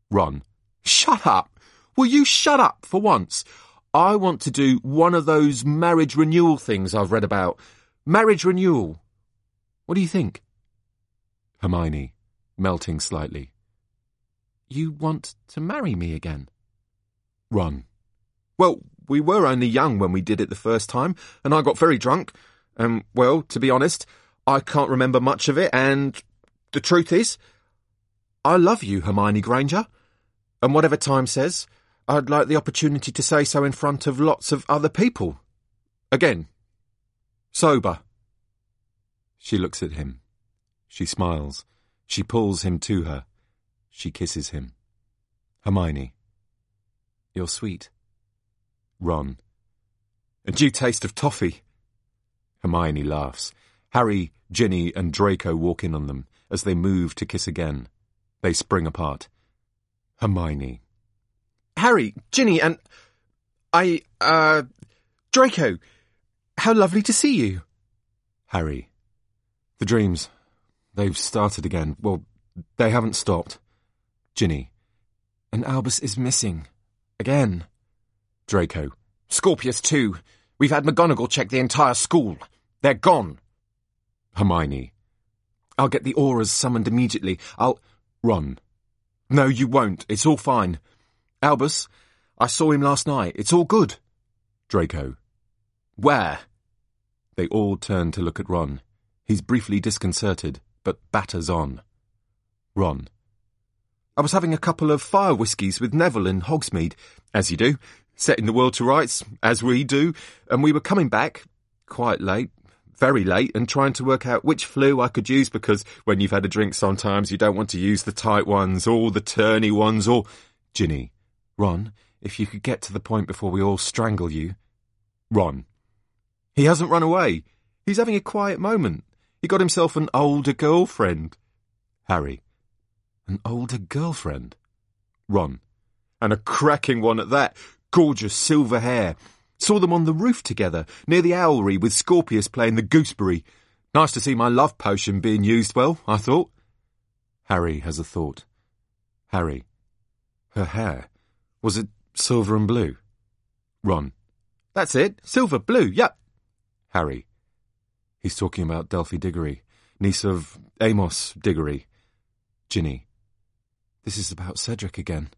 Speaker 1: Ron.
Speaker 2: Shut up! Will you shut up for once? I want to do one of those marriage renewal things I've read about. Marriage renewal. What do you think?
Speaker 1: Hermione, melting slightly.
Speaker 2: You want to marry me again?
Speaker 1: Ron.
Speaker 2: Well, we were only young when we did it the first time, and I got very drunk. And, well, to be honest, I can't remember much of it, and the truth is, I love you, Hermione Granger. And whatever time says, I'd like the opportunity to say so in front of lots of other people. Again. Sober.
Speaker 1: She looks at him. She smiles. She pulls him to her. She kisses him. Hermione.
Speaker 2: You're sweet.
Speaker 1: Ron.
Speaker 2: A due taste of toffee.
Speaker 1: Hermione laughs. Harry, Ginny, and Draco walk in on them as they move to kiss again. They spring apart. Hermione.
Speaker 2: Harry, Ginny, and I, uh, Draco, how lovely to see you.
Speaker 1: Harry. The dreams. They've started again. Well, they haven't stopped. Ginny.
Speaker 2: And Albus is missing. Again.
Speaker 1: Draco.
Speaker 2: Scorpius too. We've had McGonagall check the entire school. They're gone.
Speaker 1: Hermione.
Speaker 2: I'll get the Aurors summoned immediately. I'll...
Speaker 1: Ron.
Speaker 2: No, you won't. It's all fine. Albus, I saw him last night. It's all good.
Speaker 1: Draco.
Speaker 2: Where?
Speaker 1: They all turn to look at Ron. He's briefly disconcerted, but batters on. Ron.
Speaker 2: I was having a couple of fire whiskies with Neville in Hogsmeade, as you do, setting the world to rights, as we do, and we were coming back, quite late, very late, and trying to work out which Floo I could use because when you've had a drink sometimes you don't want to use the tight ones or the turny ones or...
Speaker 1: Ginny.
Speaker 2: Ron, if you could get to the point before we all strangle you.
Speaker 1: Ron.
Speaker 2: He hasn't run away. He's having a quiet moment. He got himself an older girlfriend.
Speaker 1: Harry. An older girlfriend?
Speaker 2: Ron. And a cracking one at that. Gorgeous silver hair. Saw them on the roof together, near the owlery with Scorpius playing the gooseberry. Nice to see my love potion being used well, I thought.
Speaker 1: Harry has a thought. Harry. Her hair. Was it silver and blue? Ron.
Speaker 2: That's it. Silver, blue, yep.
Speaker 1: Harry. He's talking about Delphi Diggory, niece of Amos Diggory. Ginny. This is about Cedric again.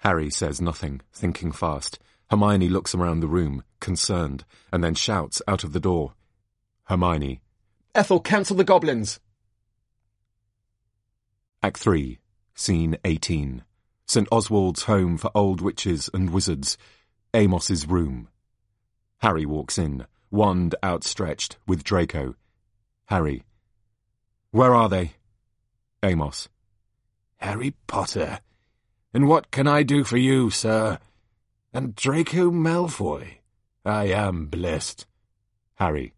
Speaker 1: Harry says nothing, thinking fast. Hermione looks around the room, concerned, and then shouts out of the door. Hermione.
Speaker 2: Ethel, cancel the goblins!
Speaker 1: Act 3, Scene 18. St. Oswald's home for old witches and wizards. Amos's room. Harry walks in, wand outstretched, with Draco. Harry. Where are they? Amos.
Speaker 5: Harry Potter. And what can I do for you, sir? And Draco Malfoy. I am blessed.
Speaker 1: Harry.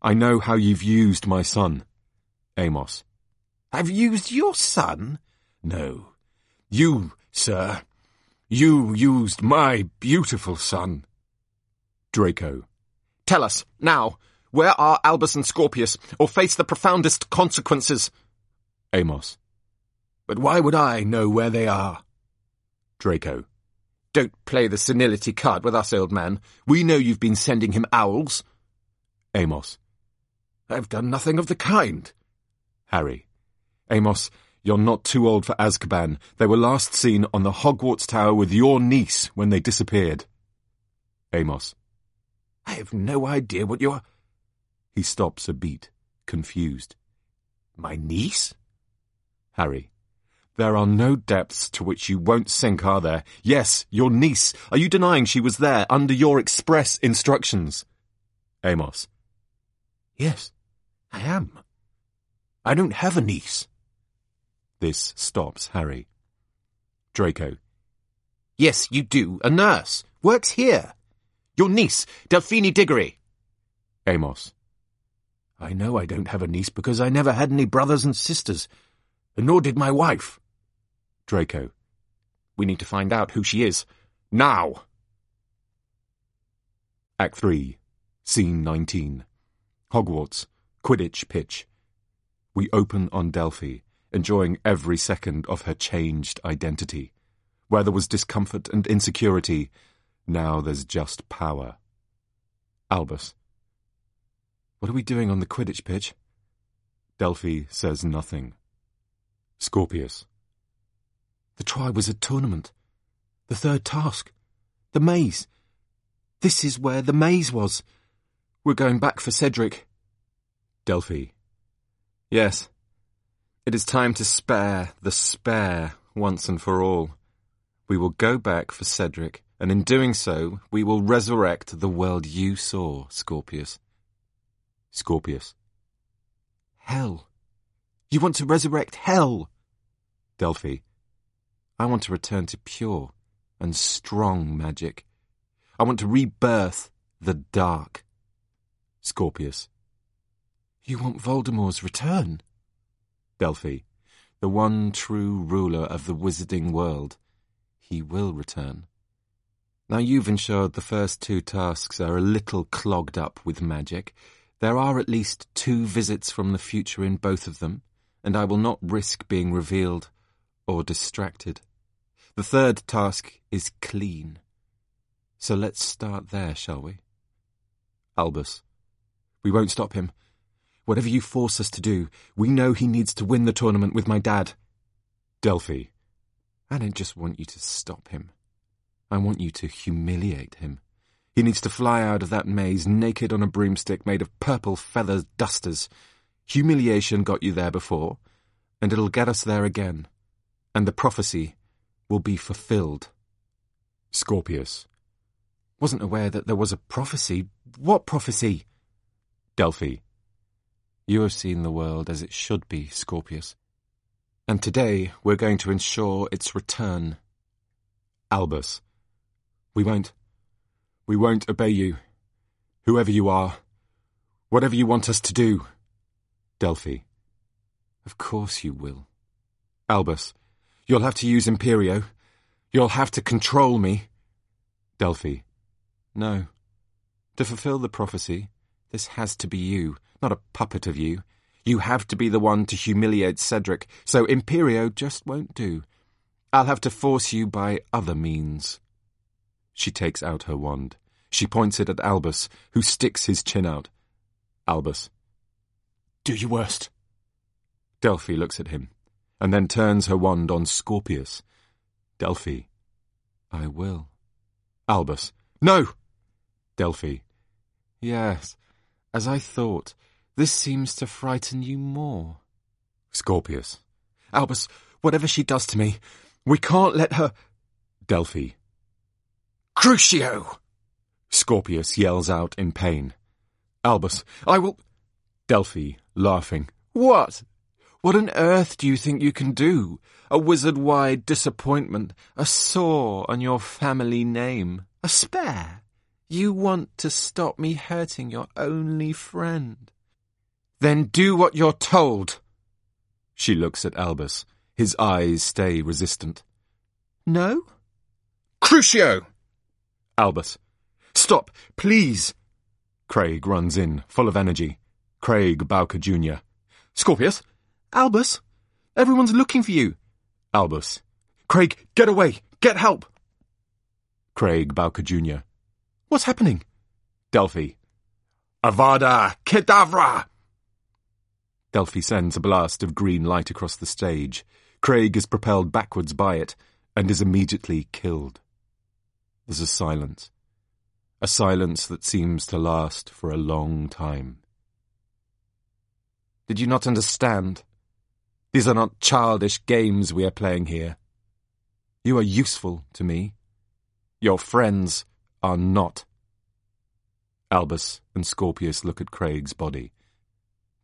Speaker 1: I know how you've used my son. Amos.
Speaker 5: I've used your son? No. You, sir. You used my beautiful son.
Speaker 1: Draco.
Speaker 2: Tell us, now, where are Albus and Scorpius, or face the profoundest consequences?
Speaker 1: Amos.
Speaker 5: But why would I know where they are?
Speaker 1: Draco.
Speaker 2: Don't play the senility card with us, old man. We know you've been sending him owls.
Speaker 1: Amos.
Speaker 5: I've done nothing of the kind.
Speaker 1: Harry. Amos, you're not too old for Azkaban. They were last seen on the Hogwarts Tower with your niece when they disappeared. Amos.
Speaker 5: I have no idea what you're...
Speaker 1: He stops a beat, confused.
Speaker 5: My niece?
Speaker 1: Harry. There are no depths to which you won't sink, are there? Yes, your niece. Are you denying she was there under your express instructions? Amos.
Speaker 5: Yes, I am. I don't have a niece.
Speaker 1: This stops Harry. Draco.
Speaker 3: Yes, you do. A nurse. Works here. Your niece, Delphine Diggory.
Speaker 1: Amos.
Speaker 5: I know I don't have a niece because I never had any brothers and sisters, and nor did my wife.
Speaker 1: Draco.
Speaker 2: We need to find out who she is. Now!
Speaker 1: Act 3, Scene 19. Hogwarts, Quidditch pitch. We open on Delphi, enjoying every second of her changed identity. Where there was discomfort and insecurity, now there's just power. Albus. What are we doing on the Quidditch pitch? Delphi says nothing. Scorpius.
Speaker 5: The Triwizard Tournament. The third task. The maze. This is where the maze was. We're going back for Cedric.
Speaker 1: Delphi.
Speaker 4: Yes. It is time to spare the spare once and for all. We will go back for Cedric, and in doing so, we will resurrect the world you saw, Scorpius.
Speaker 1: Scorpius.
Speaker 5: Hell. You want to resurrect hell?
Speaker 1: Delphi.
Speaker 4: I want to return to pure and strong magic. I want to rebirth the dark.
Speaker 1: Scorpius.
Speaker 5: You want Voldemort's return?
Speaker 4: Delphi. The one true ruler of the wizarding world. He will return. Now you've ensured the first two tasks are a little clogged up with magic. There are at least two visits from the future in both of them, and I will not risk being revealed or distracted. The third task is clean. So let's start there, shall we?
Speaker 1: Albus.
Speaker 4: We won't stop him. Whatever you force us to do, we know he needs to win the tournament with my dad.
Speaker 1: Delphi.
Speaker 4: I don't just want you to stop him. I want you to humiliate him. He needs to fly out of that maze naked on a broomstick made of purple feather dusters. Humiliation got you there before, and it'll get us there again. And the prophecy will be fulfilled.
Speaker 1: Scorpius.
Speaker 4: Wasn't aware that there was a prophecy. What prophecy?
Speaker 1: Delphi.
Speaker 4: You have seen the world as it should be, Scorpius. And today we're going to ensure its return.
Speaker 1: Albus. We won't. We won't obey you. Whoever you are. Whatever you want us to do. Delphi.
Speaker 4: Of course you will.
Speaker 1: Albus. You'll have to use Imperio. You'll have to control me. Delphi.
Speaker 4: No. To fulfill the prophecy, this has to be you, not a puppet of you. You have to be the one to humiliate Cedric, so Imperio just won't do. I'll have to force you by other means.
Speaker 1: She takes out her wand. She points it at Albus, who sticks his chin out. Albus.
Speaker 5: Do your worst.
Speaker 1: Delphi looks at him, and then turns her wand on Scorpius. Delphi.
Speaker 4: I will.
Speaker 1: Albus. No! Delphi.
Speaker 4: Yes, as I thought. This seems to frighten you more.
Speaker 1: Scorpius.
Speaker 4: Albus, whatever she does to me, we can't let her.
Speaker 1: Delphi.
Speaker 5: Crucio!
Speaker 1: Scorpius yells out in pain.
Speaker 4: Albus, I will.
Speaker 1: Delphi, laughing.
Speaker 4: What? What on earth do you think you can do? A wizard-wide disappointment, a sore on your family name, a spare. You want to stop me hurting your only friend. Then do what you're told.
Speaker 1: She looks at Albus. His eyes stay resistant.
Speaker 4: No?
Speaker 5: Crucio!
Speaker 1: Albus.
Speaker 4: Stop, please.
Speaker 1: Craig runs in, full of energy. Craig Bowker Jr.
Speaker 4: Scorpius? Albus? Everyone's looking for you.
Speaker 1: Albus.
Speaker 4: Craig, get away. Get help.
Speaker 1: Craig Bowker Jr.
Speaker 4: What's happening?
Speaker 1: Delphi.
Speaker 5: Avada Kedavra!
Speaker 1: Delphi sends a blast of green light across the stage. Craig is propelled backwards by it and is immediately killed. There's a silence. A silence that seems to last for a long time.
Speaker 4: Did you not understand?
Speaker 1: These are not childish games we are playing here. You are useful to me. Your friends are not. Albus and Scorpius look at Craig's body,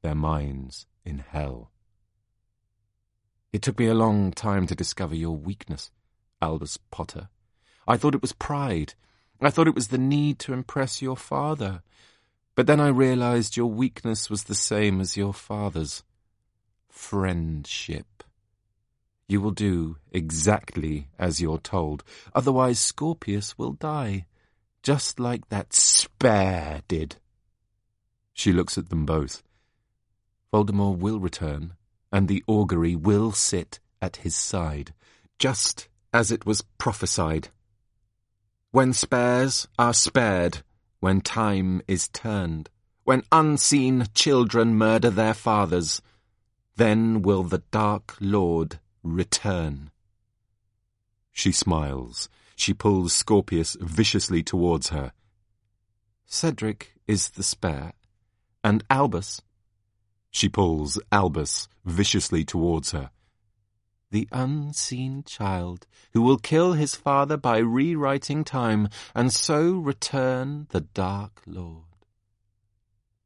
Speaker 1: their minds in hell. It took me a long time to discover your weakness, Albus Potter. I thought it was pride. I thought it was the need to impress your father. But then I realized your weakness was the same as your father's. Friendship. You will do exactly as you're told, otherwise Scorpius will die, just like that spare did. She looks at them both. Voldemort will return, and the augury will sit at his side, just as it was prophesied. When spares are spared, when time is turned, when unseen children murder their fathers, then will the Dark Lord return. She smiles. She pulls Scorpius viciously towards her. Cedric is the spare, and Albus. She pulls Albus viciously towards her the unseen child who will kill his father by rewriting time and so return the Dark Lord.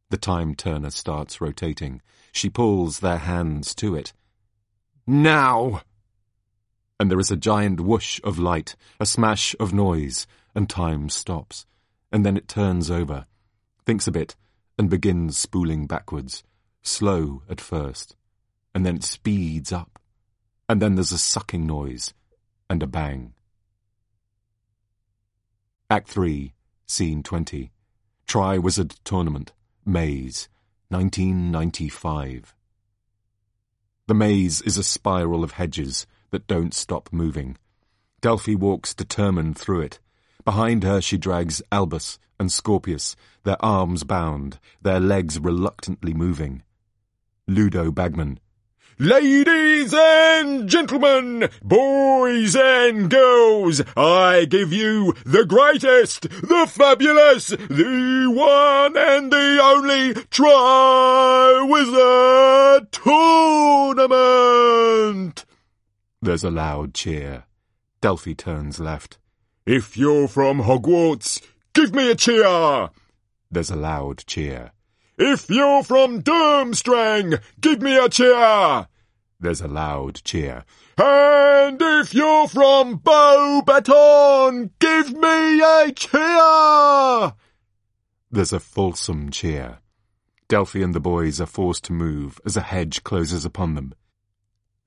Speaker 1: The time turner starts rotating. She pulls their hands to it. Now! And there is a giant whoosh of light, a smash of noise, and time stops. And then it turns over, thinks a bit, and begins spooling backwards, slow at first, and then it speeds up and then there's a sucking noise and a bang. Act 3, Scene 20. Triwizard Tournament, Maze, 1995. The maze is a spiral of hedges that don't stop moving. Delphi walks determined through it. Behind her she drags Albus and Scorpius, their arms bound, their legs reluctantly moving. Ludo Bagman, Ladies and gentlemen, boys and girls, I give you the greatest, the fabulous, the one and the only Triwizard Tournament! There's a loud cheer. Delphi turns left. If you're from Hogwarts, give me a cheer! There's a loud cheer. If you're from Durmstrang, give me a cheer! There's a loud cheer. And if you're from Beauxbaton, give me a cheer! There's a fulsome cheer. Delphi and the boys are forced to move as a hedge closes upon them.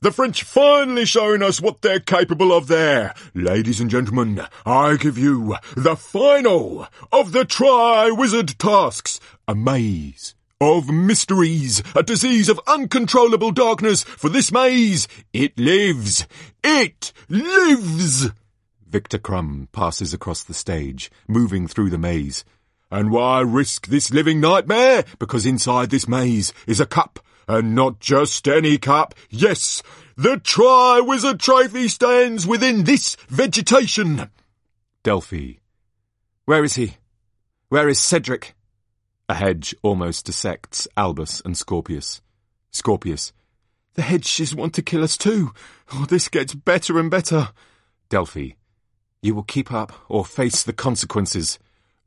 Speaker 1: The French finally showing us what they're capable of there. Ladies and gentlemen, I give you the final of the Triwizard tasks, a maze of mysteries, a disease of uncontrollable darkness, for this maze, it lives. It lives! Viktor Krum passes across the stage, moving through the maze. And why risk this living nightmare? Because inside this maze is a cup and not just any cup. Yes, the Triwizard Trophy stands within this vegetation. Delphi. Where is he? Where is Cedric? A hedge almost dissects Albus and Scorpius. Scorpius. The hedges want to kill us too. Oh, this gets better and better. Delphi. You will keep up or face the consequences.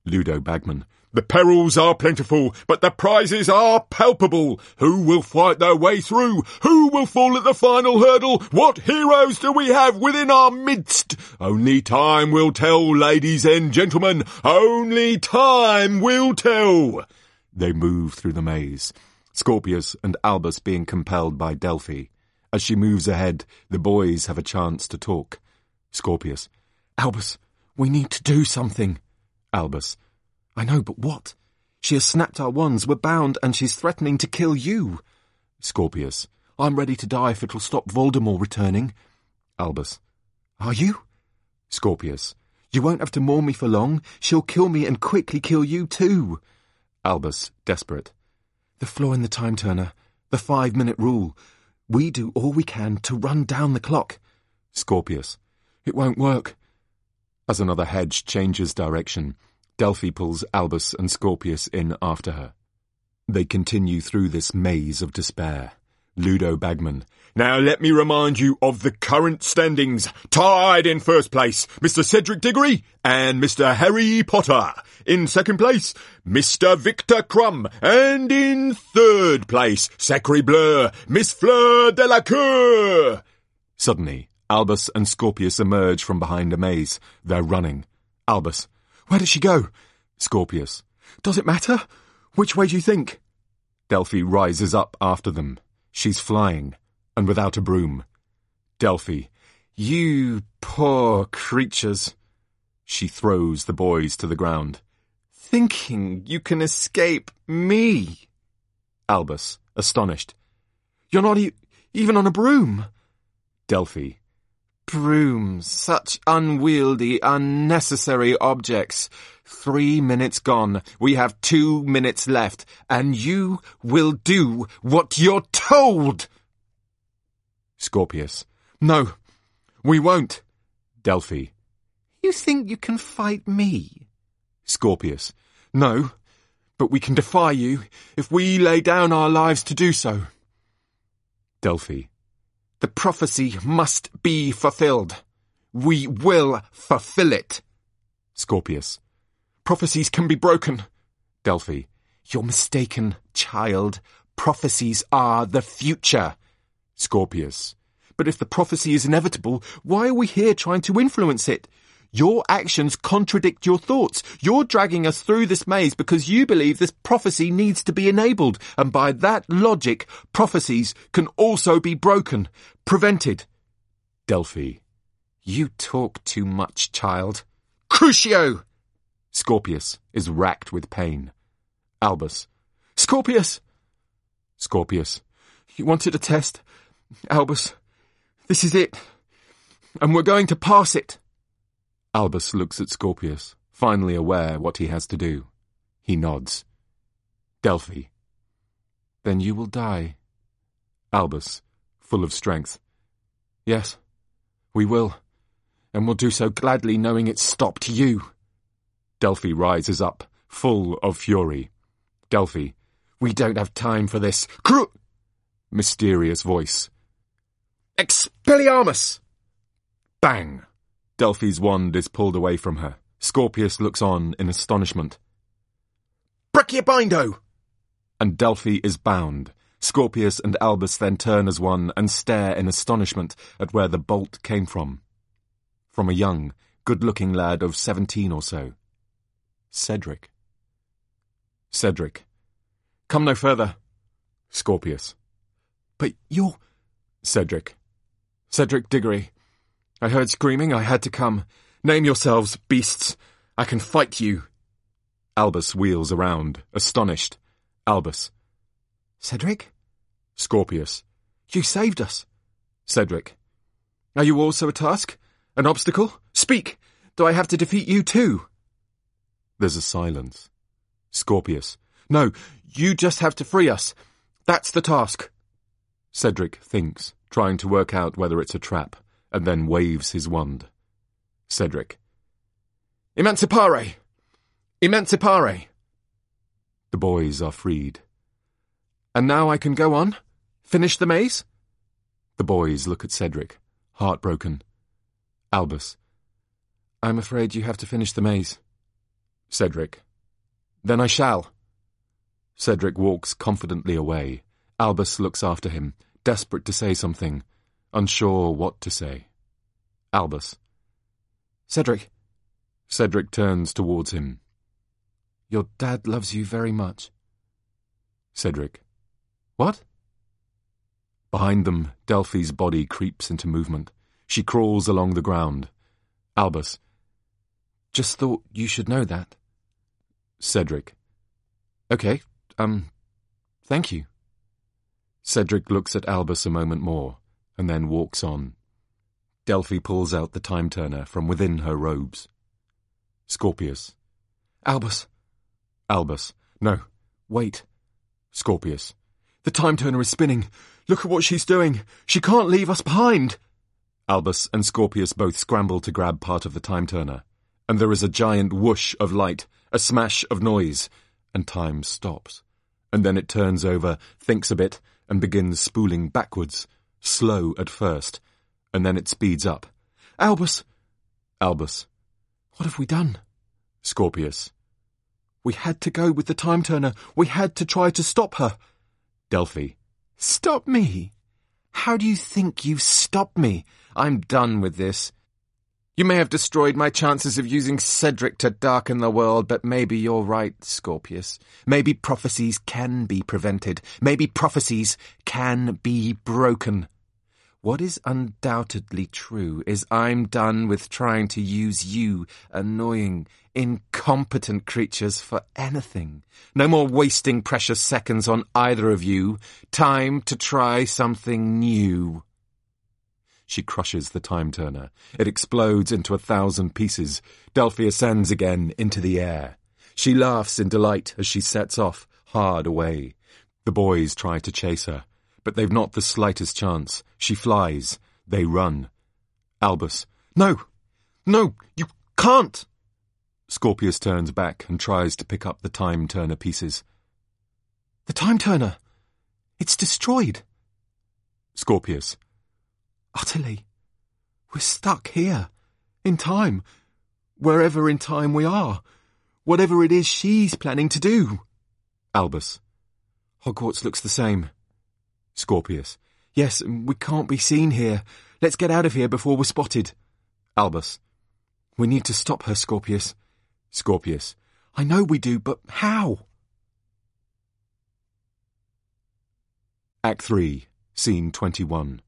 Speaker 1: Ludo Bagman. The perils are plentiful, but the prizes are palpable. Who will fight their way through? Who will fall at the final hurdle? What heroes do we have within our midst? Only time will tell, ladies and gentlemen. Only time will tell. They move through the maze, Scorpius and Albus being compelled by Delphi. As she moves ahead, the boys have a chance to talk. Scorpius. Albus, we need to do something. Albus. I know, but what? She has snapped our wands, we're bound, and she's threatening to kill you. Scorpius. I'm ready to die if it'll stop Voldemort returning. Albus. Are you? Scorpius. You won't have to mourn me for long. She'll kill me and quickly kill you too. Albus, desperate. The flaw in the time turner. The five-minute rule. We do all we can to run down the clock. Scorpius. It won't work. As another hedge changes direction, Delphi pulls Albus and Scorpius in after her. They continue through this maze of despair. Ludo Bagman. Now let me remind you of the current standings. Tied in first place, Mr. Cedric Diggory and Mr. Harry Potter. In second place, Mr. Viktor Krum. And in third place, Sacre Bleu, Miss Fleur Delacour. Suddenly, Albus and Scorpius emerge from behind a maze. They're running. Albus. Where does she go? Scorpius. Does it matter? Which way do you think? Delphi rises up after them. She's flying and without a broom. Delphi. You poor creatures. She throws the boys to the ground. Thinking you can escape me. Albus, astonished. You're not e even on a broom. Delphi. Brooms, such unwieldy, unnecessary objects. Three minutes gone. We have two minutes left, and you will do what you're told. Scorpius. No, we won't. Delphi. You think you can fight me? Scorpius. No, but we can defy you if we lay down our lives to do so. Delphi. The prophecy must be fulfilled. We will fulfill it. Scorpius. Prophecies can be broken. Delphi. You're mistaken, child. Prophecies are the future. Scorpius. But if the prophecy is inevitable, why are we here trying to influence it? Your actions contradict your thoughts. You're dragging us through this maze because you believe this prophecy needs to be enabled, and by that logic, prophecies can also be broken, prevented. Delphi. You talk too much, child. Crucio! Scorpius is racked with pain. Albus. Scorpius! Scorpius. You wanted a test? Albus, this is it. And we're going to pass it. Albus looks at Scorpius, finally aware what he has to do. He nods. Delphi. Then you will die. Albus, full of strength. Yes, we will. And we'll do so gladly knowing it's stopped you. Delphi rises up, full of fury. Delphi. We don't have time for this. Cru- Mysterious voice. Expelliarmus! Bang! Delphi's wand is pulled away from her. Scorpius looks on in astonishment. Brachiobindo! And Delphi is bound. Scorpius and Albus then turn as one and stare in astonishment at where the bolt came from. From a young, good-looking lad of seventeen or so. Cedric. Cedric. Come no further. Scorpius. But you're... Cedric. Cedric Diggory. I heard screaming, I had to come. Name yourselves, beasts. I can fight you. Albus wheels around, astonished. Albus. Cedric? Scorpius. You saved us. Cedric. Are you also a task? An obstacle? Speak! Do I have to defeat you too? There's a silence. Scorpius. No, you just have to free us. That's the task. Cedric thinks, trying to work out whether it's a trap, and then waves his wand. Cedric. Emancipare! Emancipare! The boys are freed. And now I can go on? Finish the maze? The boys look at Cedric, heartbroken. Albus. I'm afraid you have to finish the maze. Cedric. Then I shall. Cedric walks confidently away. Albus looks after him, desperate to say something, unsure what to say. Albus. Cedric. Cedric turns towards him. Your dad loves you very much. Cedric. What? Behind them, Delphi's body creeps into movement. She crawls along the ground. Albus. Just thought you should know that. Cedric. Okay, um, thank you. Cedric looks at Albus a moment more, and then walks on. Delphi pulls out the time turner from within her robes. Scorpius. Albus. Albus. No, wait. Scorpius. The time turner is spinning. Look at what she's doing. She can't leave us behind. Albus and Scorpius both scramble to grab part of the time turner, and there is a giant whoosh of light, a smash of noise, and time stops. And then it turns over, thinks a bit, and begins spooling backwards, slow at first, and then it speeds up.
Speaker 5: Albus!
Speaker 1: Albus.
Speaker 5: What have we done?
Speaker 1: Scorpius.
Speaker 5: We had to go with the time turner. We had to try to stop her.
Speaker 1: Delphi.
Speaker 3: Stop me? How do you think you've stopped me? I'm done with this. You may have destroyed my chances of using Cedric to darken the world, but maybe you're right, Scorpius. Maybe prophecies can be prevented. Maybe prophecies can be broken. What is undoubtedly true is I'm done with trying to use you, annoying, incompetent creatures, for anything. No more wasting precious seconds on either of you. Time to try something new.
Speaker 1: She crushes the time turner. It explodes into a thousand pieces. Delphi ascends again into the air. She laughs in delight as she sets off, hard away. The boys try to chase her but they've not the slightest chance. She flies. They run. Albus.
Speaker 5: No! No! You can't!
Speaker 1: Scorpius turns back and tries to pick up the time turner pieces.
Speaker 5: The time turner! It's destroyed!
Speaker 1: Scorpius.
Speaker 5: Utterly. We're stuck here. In time. Wherever in time we are. Whatever it is she's planning to do.
Speaker 1: Albus.
Speaker 5: Hogwarts looks the same.
Speaker 1: Scorpius.
Speaker 5: Yes, we can't be seen here. Let's get out of here before we're spotted.
Speaker 1: Albus.
Speaker 5: We need to stop her, Scorpius.
Speaker 1: Scorpius.
Speaker 5: I know we do, but how?
Speaker 1: Act 3, Scene 21.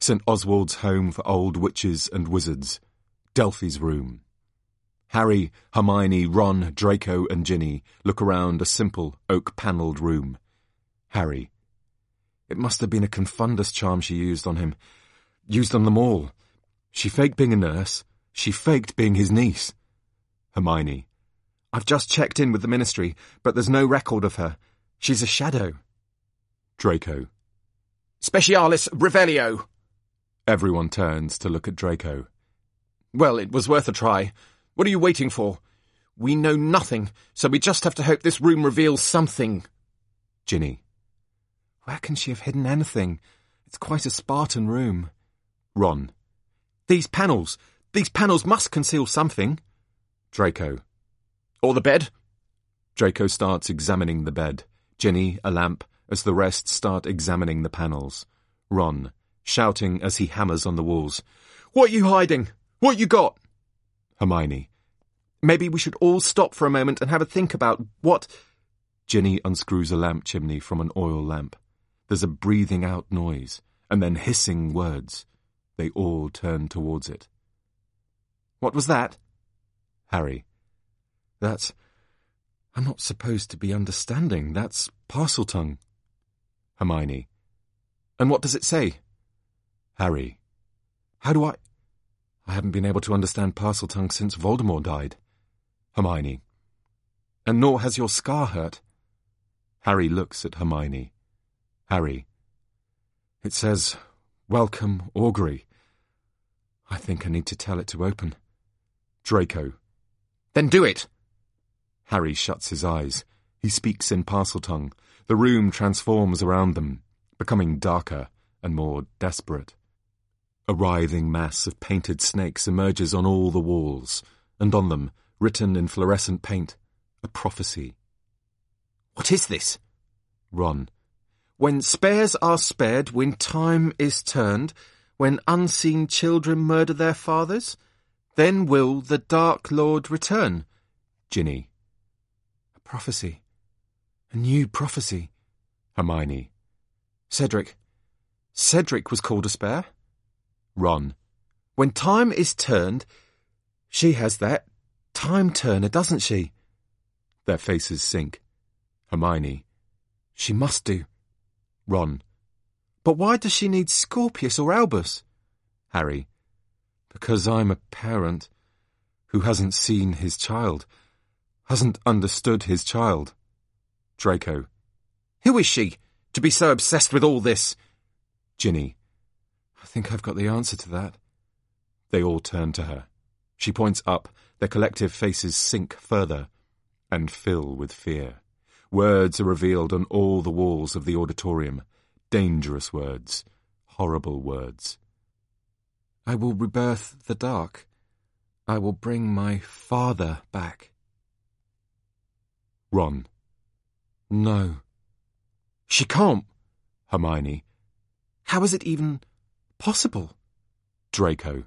Speaker 1: St. Oswald's home for old witches and wizards. Delphi's room. Harry, Hermione, Ron, Draco, and Ginny look around a simple, oak-panelled room. Harry. It must have been a confundus charm she used on him. Used on them all. She faked being a nurse. She faked being his niece. Hermione.
Speaker 3: I've just checked in with the ministry, but there's no record of her. She's a shadow.
Speaker 1: Draco.
Speaker 2: Specialis Revelio.
Speaker 1: Everyone turns to look at Draco.
Speaker 2: Well, it was worth a try. What are you waiting for? We know nothing, so we just have to hope this room reveals something.
Speaker 1: Ginny.
Speaker 5: Where can she have hidden anything? It's quite a Spartan room.
Speaker 1: Ron.
Speaker 3: These panels. These panels must conceal something.
Speaker 1: Draco.
Speaker 2: Or the bed?
Speaker 1: Draco starts examining the bed. Ginny, a lamp, as the rest start examining the panels. Ron, shouting as he hammers on the walls.
Speaker 3: What are you hiding? What you got?
Speaker 1: Hermione.
Speaker 3: Maybe we should all stop for a moment and have a think about what...
Speaker 1: Ginny unscrews a lamp chimney from an oil lamp. There's a breathing out noise, and then hissing words. They all turn towards it.
Speaker 3: What was that?
Speaker 1: Harry.
Speaker 5: That's... I'm not supposed to be understanding. That's Parseltongue.
Speaker 1: Hermione.
Speaker 3: And what does it say?
Speaker 1: Harry.
Speaker 5: How do I... I haven't been able to understand Parseltongue since Voldemort died.
Speaker 1: Hermione.
Speaker 5: And nor has your scar hurt.
Speaker 1: Harry looks at Hermione. Harry.
Speaker 5: It says, Welcome, Augurey. I think I need to tell it to open.
Speaker 1: Draco.
Speaker 2: Then do it.
Speaker 1: Harry shuts his eyes. He speaks in Parseltongue. The room transforms around them, becoming darker and more desperate. A writhing mass of painted snakes emerges on all the walls, and on them, written in fluorescent paint, a prophecy.
Speaker 3: What is this?
Speaker 1: Ron.
Speaker 3: When spares are spared, when time is turned, when unseen children murder their fathers, then will the Dark Lord return.
Speaker 1: Ginny.
Speaker 5: A prophecy. A new prophecy.
Speaker 1: Hermione.
Speaker 3: Cedric. Cedric was called a spare?
Speaker 1: Ron.
Speaker 3: When time is turned, she has that time turner, doesn't she?
Speaker 1: Their faces sink. Hermione.
Speaker 3: She must do.
Speaker 1: Ron.
Speaker 3: But why does she need Scorpius or Albus?
Speaker 1: Harry.
Speaker 5: Because I'm a parent who hasn't seen his child, hasn't understood his child.
Speaker 1: Draco.
Speaker 3: Who is she, to be so obsessed with all this?
Speaker 1: Ginny.
Speaker 5: I think I've got the answer to that.
Speaker 1: They all turn to her. She points up, their collective faces sink further and fill with fear. Words are revealed on all the walls of the auditorium. Dangerous words. Horrible words.
Speaker 4: I will rebirth the dark. I will bring my father back.
Speaker 1: Ron.
Speaker 4: No. She can't.
Speaker 1: Hermione.
Speaker 4: How is it even possible?
Speaker 1: Draco.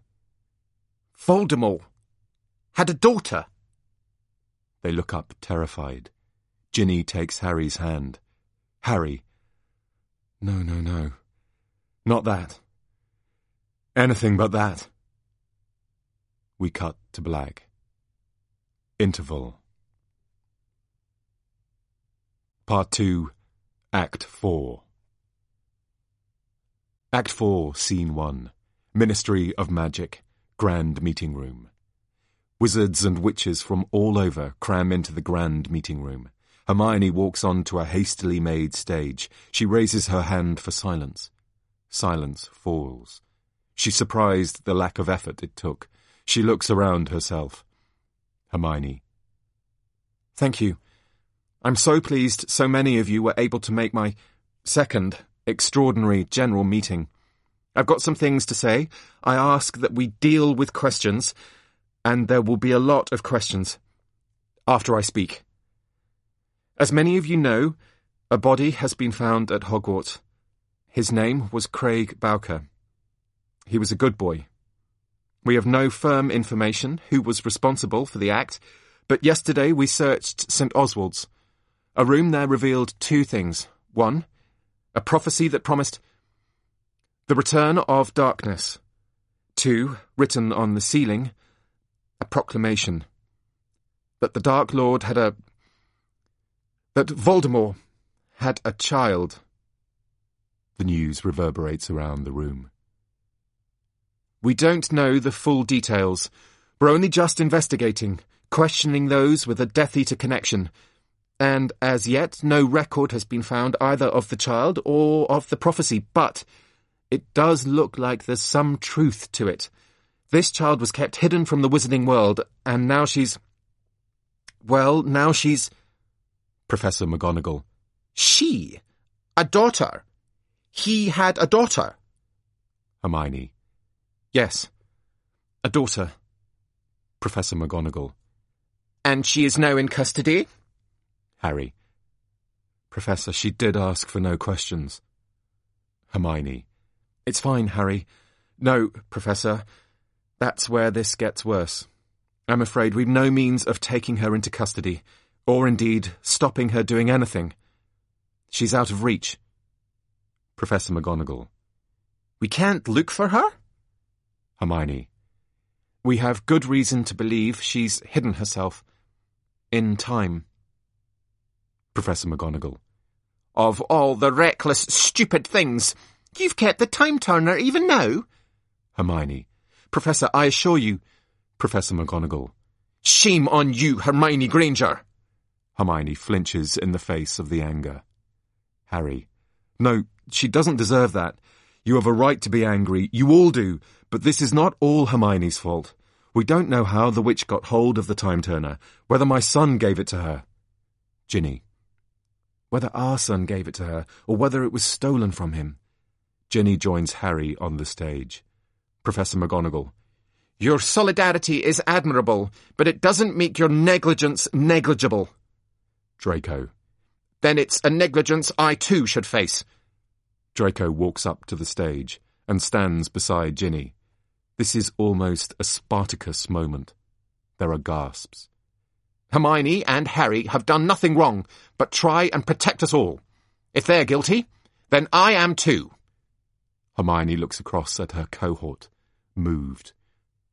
Speaker 3: Voldemort had a daughter.
Speaker 1: They look up, terrified. Ginny takes Harry's hand. Harry. No, no, no. Not that. Anything but that. We cut to black. Interval. Part 2, Act 4. Act 4, Scene 1. Ministry of Magic, Grand Meeting Room. Wizards and witches from all over cram into the grand meeting room. Hermione walks on to a hastily made stage. She raises her hand for silence. Silence falls. She's surprised the lack of effort it took. She looks around herself. Hermione.
Speaker 4: Thank you. I'm so pleased so many of you were able to make my second extraordinary general meeting. I've got some things to say. I ask that we deal with questions, and there will be a lot of questions after I speak. As many of you know, a body has been found at Hogwarts. His name was Craig Bowker. He was a good boy. We have no firm information who was responsible for the act, but yesterday we searched St. Oswald's. A room there revealed two things. One, a prophecy that promised the return of darkness. Two, written on the ceiling, a proclamation that the Dark Lord had a. that Voldemort had a child.
Speaker 1: The news reverberates around the room.
Speaker 4: We don't know the full details. We're only just investigating, questioning those with a Death Eater connection. And as yet, no record has been found either of the child or of the prophecy, but it does look like there's some truth to it. This child was kept hidden from the wizarding world, and now she's. Well, now she's.
Speaker 1: Professor McGonagall.
Speaker 3: She? A daughter? He had a daughter?
Speaker 1: Hermione.
Speaker 4: Yes. A daughter.
Speaker 1: Professor McGonagall.
Speaker 3: And she is now in custody?
Speaker 1: Harry.
Speaker 4: Professor, she did ask for no questions.
Speaker 1: Hermione.
Speaker 4: It's fine, Harry. No, Professor. That's where this gets worse. I'm afraid we've no means of taking her into custody, or indeed stopping her doing anything. She's out of reach.
Speaker 1: Professor McGonagall.
Speaker 3: We can't look for her?
Speaker 1: Hermione.
Speaker 4: We have good reason to believe she's hidden herself. In time.
Speaker 1: Professor McGonagall.
Speaker 3: Of all the reckless, stupid things, you've kept the time turner even now?
Speaker 1: Hermione.
Speaker 4: Professor, I assure you.
Speaker 1: Professor McGonagall.
Speaker 3: Shame on you, Hermione Granger.
Speaker 1: Hermione flinches in the face of the anger. Harry.
Speaker 4: No, she doesn't deserve that. You have a right to be angry. You all do. But this is not all Hermione's fault. We don't know how the witch got hold of the time turner, whether my son gave it to her.
Speaker 1: Ginny.
Speaker 4: Whether our son gave it to her, or whether it was stolen from him.
Speaker 1: Ginny joins Harry on the stage. Professor McGonagall.
Speaker 3: Your solidarity is admirable, but it doesn't make your negligence negligible.
Speaker 1: Draco.
Speaker 3: Then it's a negligence I too should face.
Speaker 1: Draco walks up to the stage and stands beside Ginny. This is almost a Spartacus moment. There are gasps.
Speaker 3: Hermione and Harry have done nothing wrong, but try and protect us all. If they're guilty, then I am too.
Speaker 1: Hermione looks across at her cohort, moved.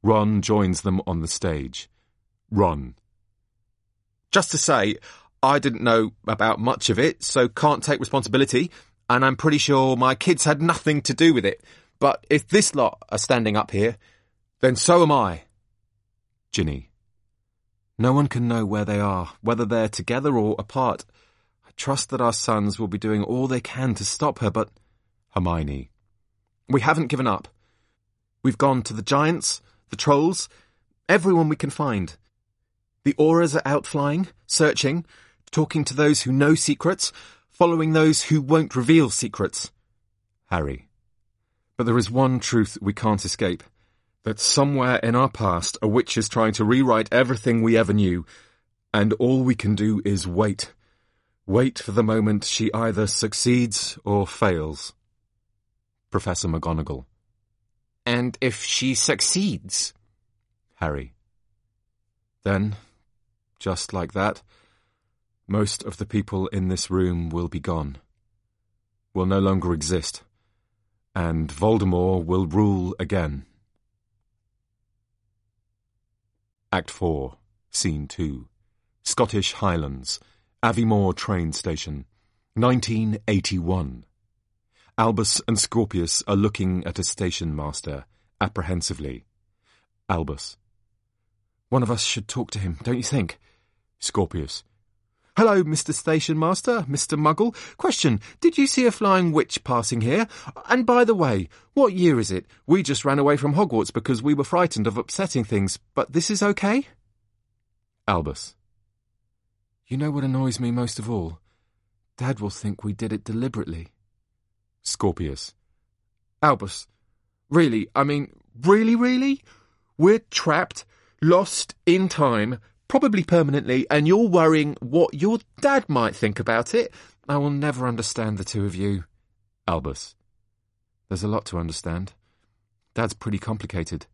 Speaker 1: Ron joins them on the stage. Ron.
Speaker 4: Just to say, I didn't know about much of it, so can't take responsibility, and I'm pretty sure my kids had nothing to do with it. But if this lot are standing up here, then so am I.
Speaker 1: Ginny.
Speaker 4: No one can know where they are, whether they're together or apart. I trust that our sons will be doing all they can to stop her, but.
Speaker 1: Hermione.
Speaker 4: We haven't given up. We've gone to the giants, the trolls, everyone we can find. The Aurors are out flying, searching, talking to those who know secrets, following those who won't reveal secrets.
Speaker 1: Harry. But there is one truth we can't escape. That somewhere in our past, a witch is trying to rewrite everything we ever knew, and all we can do is wait. Wait for the moment she either succeeds or fails. Professor McGonagall.
Speaker 3: And if she succeeds?
Speaker 1: Harry. Then, just like that, most of the people in this room will be gone, will no longer exist, and Voldemort will rule again. Act 4, Scene 2 Scottish Highlands, Aviemore train station, 1981. Albus and Scorpius are looking at a station master, apprehensively. Albus. One of us should talk to him, don't you think? Scorpius. Hello, Mr. Station Master, Mr. Muggle. Question, did you see a flying witch passing here? And by the way, what year is it? We just ran away from Hogwarts because we were frightened of upsetting things, but this is okay? Albus. You know what annoys me most of all? Dad will think we did it deliberately. Scorpius. Albus. Really, I mean, really, really? We're trapped, lost in time, probably permanently, and you're worrying what your dad might think about it. I will never understand the two of you. Albus. There's a lot to understand. Dad's pretty complicated.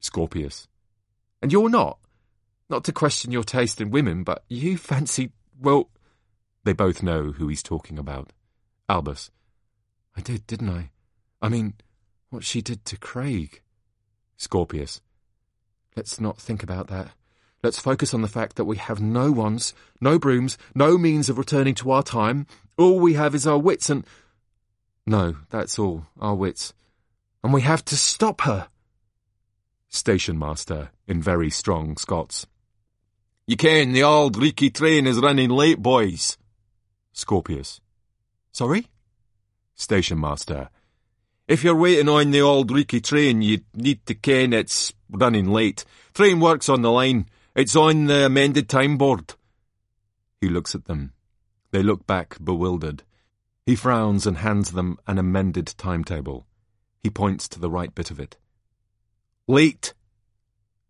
Speaker 1: Scorpius. And you're not? Not to question your taste in women, but you fancy, well... They both know who he's talking about. Albus. I did, didn't I? I mean, what she did to Craig. Scorpius. Let's not think about that. Let's focus on the fact that we have no wands, no brooms, no means of returning to our time. All we have is our wits and... No, that's all, our wits. And we have to stop her. Station master, in very strong Scots. You ken the old leaky train is running late, boys. Scorpius. Sorry? Station master. If you're waiting on the old leaky train, you need to ken it's running late. Train works on the line. It's on the amended time board. He looks at them. They look back, bewildered. He frowns and hands them an amended timetable. He points to the right bit of it. Late!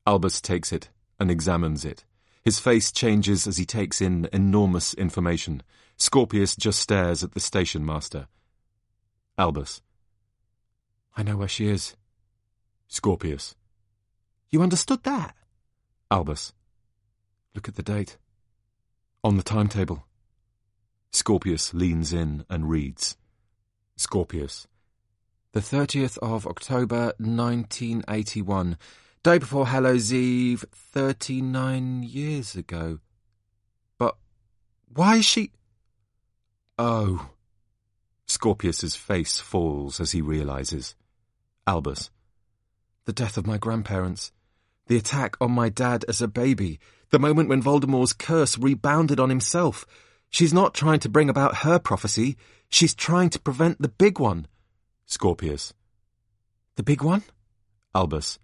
Speaker 1: Albus takes it and examines it. His face changes as he takes in enormous information. Scorpius just stares at the station master. Albus. I know where she is. Scorpius. You understood that? Albus. Look at the date. On the timetable. Scorpius leans in and reads. Scorpius. The 30th of October, 1981. Day before Hallows Eve, 39 years ago. But why is she... Oh. Scorpius's face falls as he realizes. Albus. The death of my grandparents. The attack on my dad as a baby. The moment when Voldemort's curse rebounded on himself. She's not trying to bring about her prophecy. She's trying to prevent the big one. Scorpius. The big one? Albus.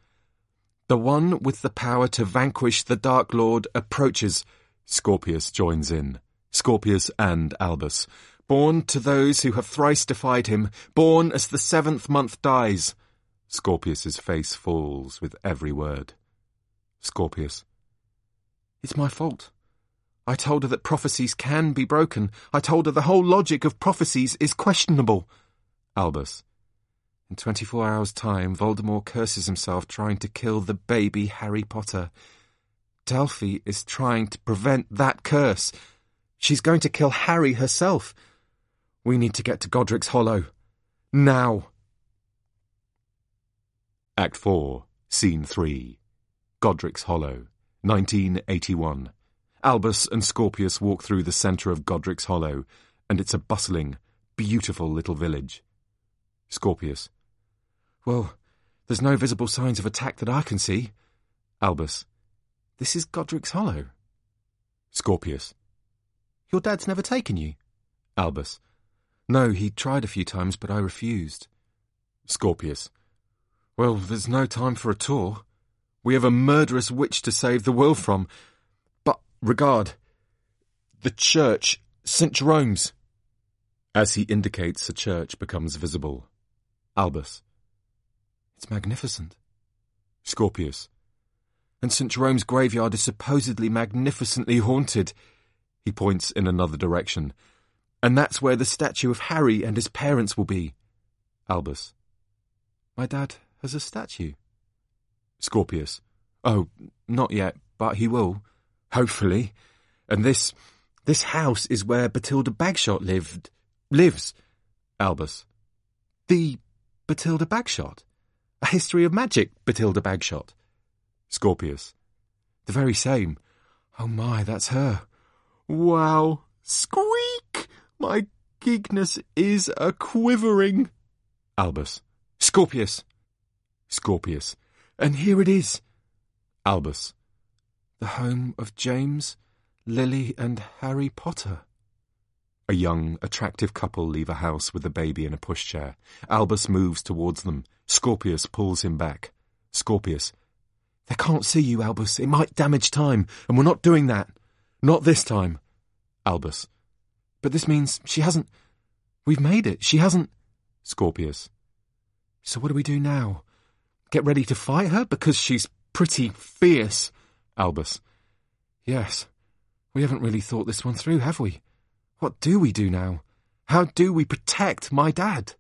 Speaker 1: The one with the power to vanquish the Dark Lord approaches. Scorpius joins in. Scorpius and Albus. Born to those who have thrice defied him, born as the seventh month dies. Scorpius's face falls with every word. Scorpius. It's my fault. I told her that prophecies can be broken. I told her the whole logic of prophecies is questionable. Albus. In 24 hours' time, Voldemort curses himself trying to kill the baby Harry Potter. Delphi is trying to prevent that curse. She's going to kill Harry herself. We need to get to Godric's Hollow. Now. Act 4, Scene 3 Godric's Hollow, 1981. Albus and Scorpius walk through the centre of Godric's Hollow, and it's a bustling, beautiful little village. Scorpius. Well, there's no visible signs of attack that I can see. Albus. This is Godric's Hollow. Scorpius. Your dad's never taken you? Albus. No, he tried a few times, but I refused. Scorpius. Well, there's no time for a tour. We have a murderous witch to save the world from. But, regard, the church, St. Jerome's. As he indicates, a church becomes visible. Albus.
Speaker 5: It's magnificent.
Speaker 1: Scorpius.
Speaker 5: And St. Jerome's graveyard is supposedly magnificently haunted. He points in another direction. And that's where the statue of Harry and his parents will be.
Speaker 1: Albus.
Speaker 5: My dad has a statue.
Speaker 1: Scorpius.
Speaker 5: Oh, not yet, but he will. Hopefully. And this, this house is where Bathilda Bagshot lived, lives.
Speaker 1: Albus.
Speaker 5: The Bathilda Bagshot? A history of magic, Bathilda Bagshot.
Speaker 1: Scorpius.
Speaker 5: The very same. Oh my, that's her. Wow. Squeak! My geekness is a quivering.
Speaker 1: Albus.
Speaker 5: Scorpius.
Speaker 1: Scorpius.
Speaker 5: And here it is.
Speaker 1: Albus.
Speaker 5: The home of James, Lily, and Harry Potter.
Speaker 1: A young, attractive couple leave a house with a baby in a pushchair. Albus moves towards them. Scorpius pulls him back. Scorpius.
Speaker 5: They can't see you, Albus. It might damage time, and we're not doing that. Not this time.
Speaker 1: Albus.
Speaker 5: But this means she hasn't. We've made it. She hasn't.
Speaker 1: Scorpius.
Speaker 5: So what do we do now? Get ready to fight her because she's pretty fierce.
Speaker 1: Albus.
Speaker 5: Yes. We haven't really thought this one through, have we? What do we do now? How do we protect my dad?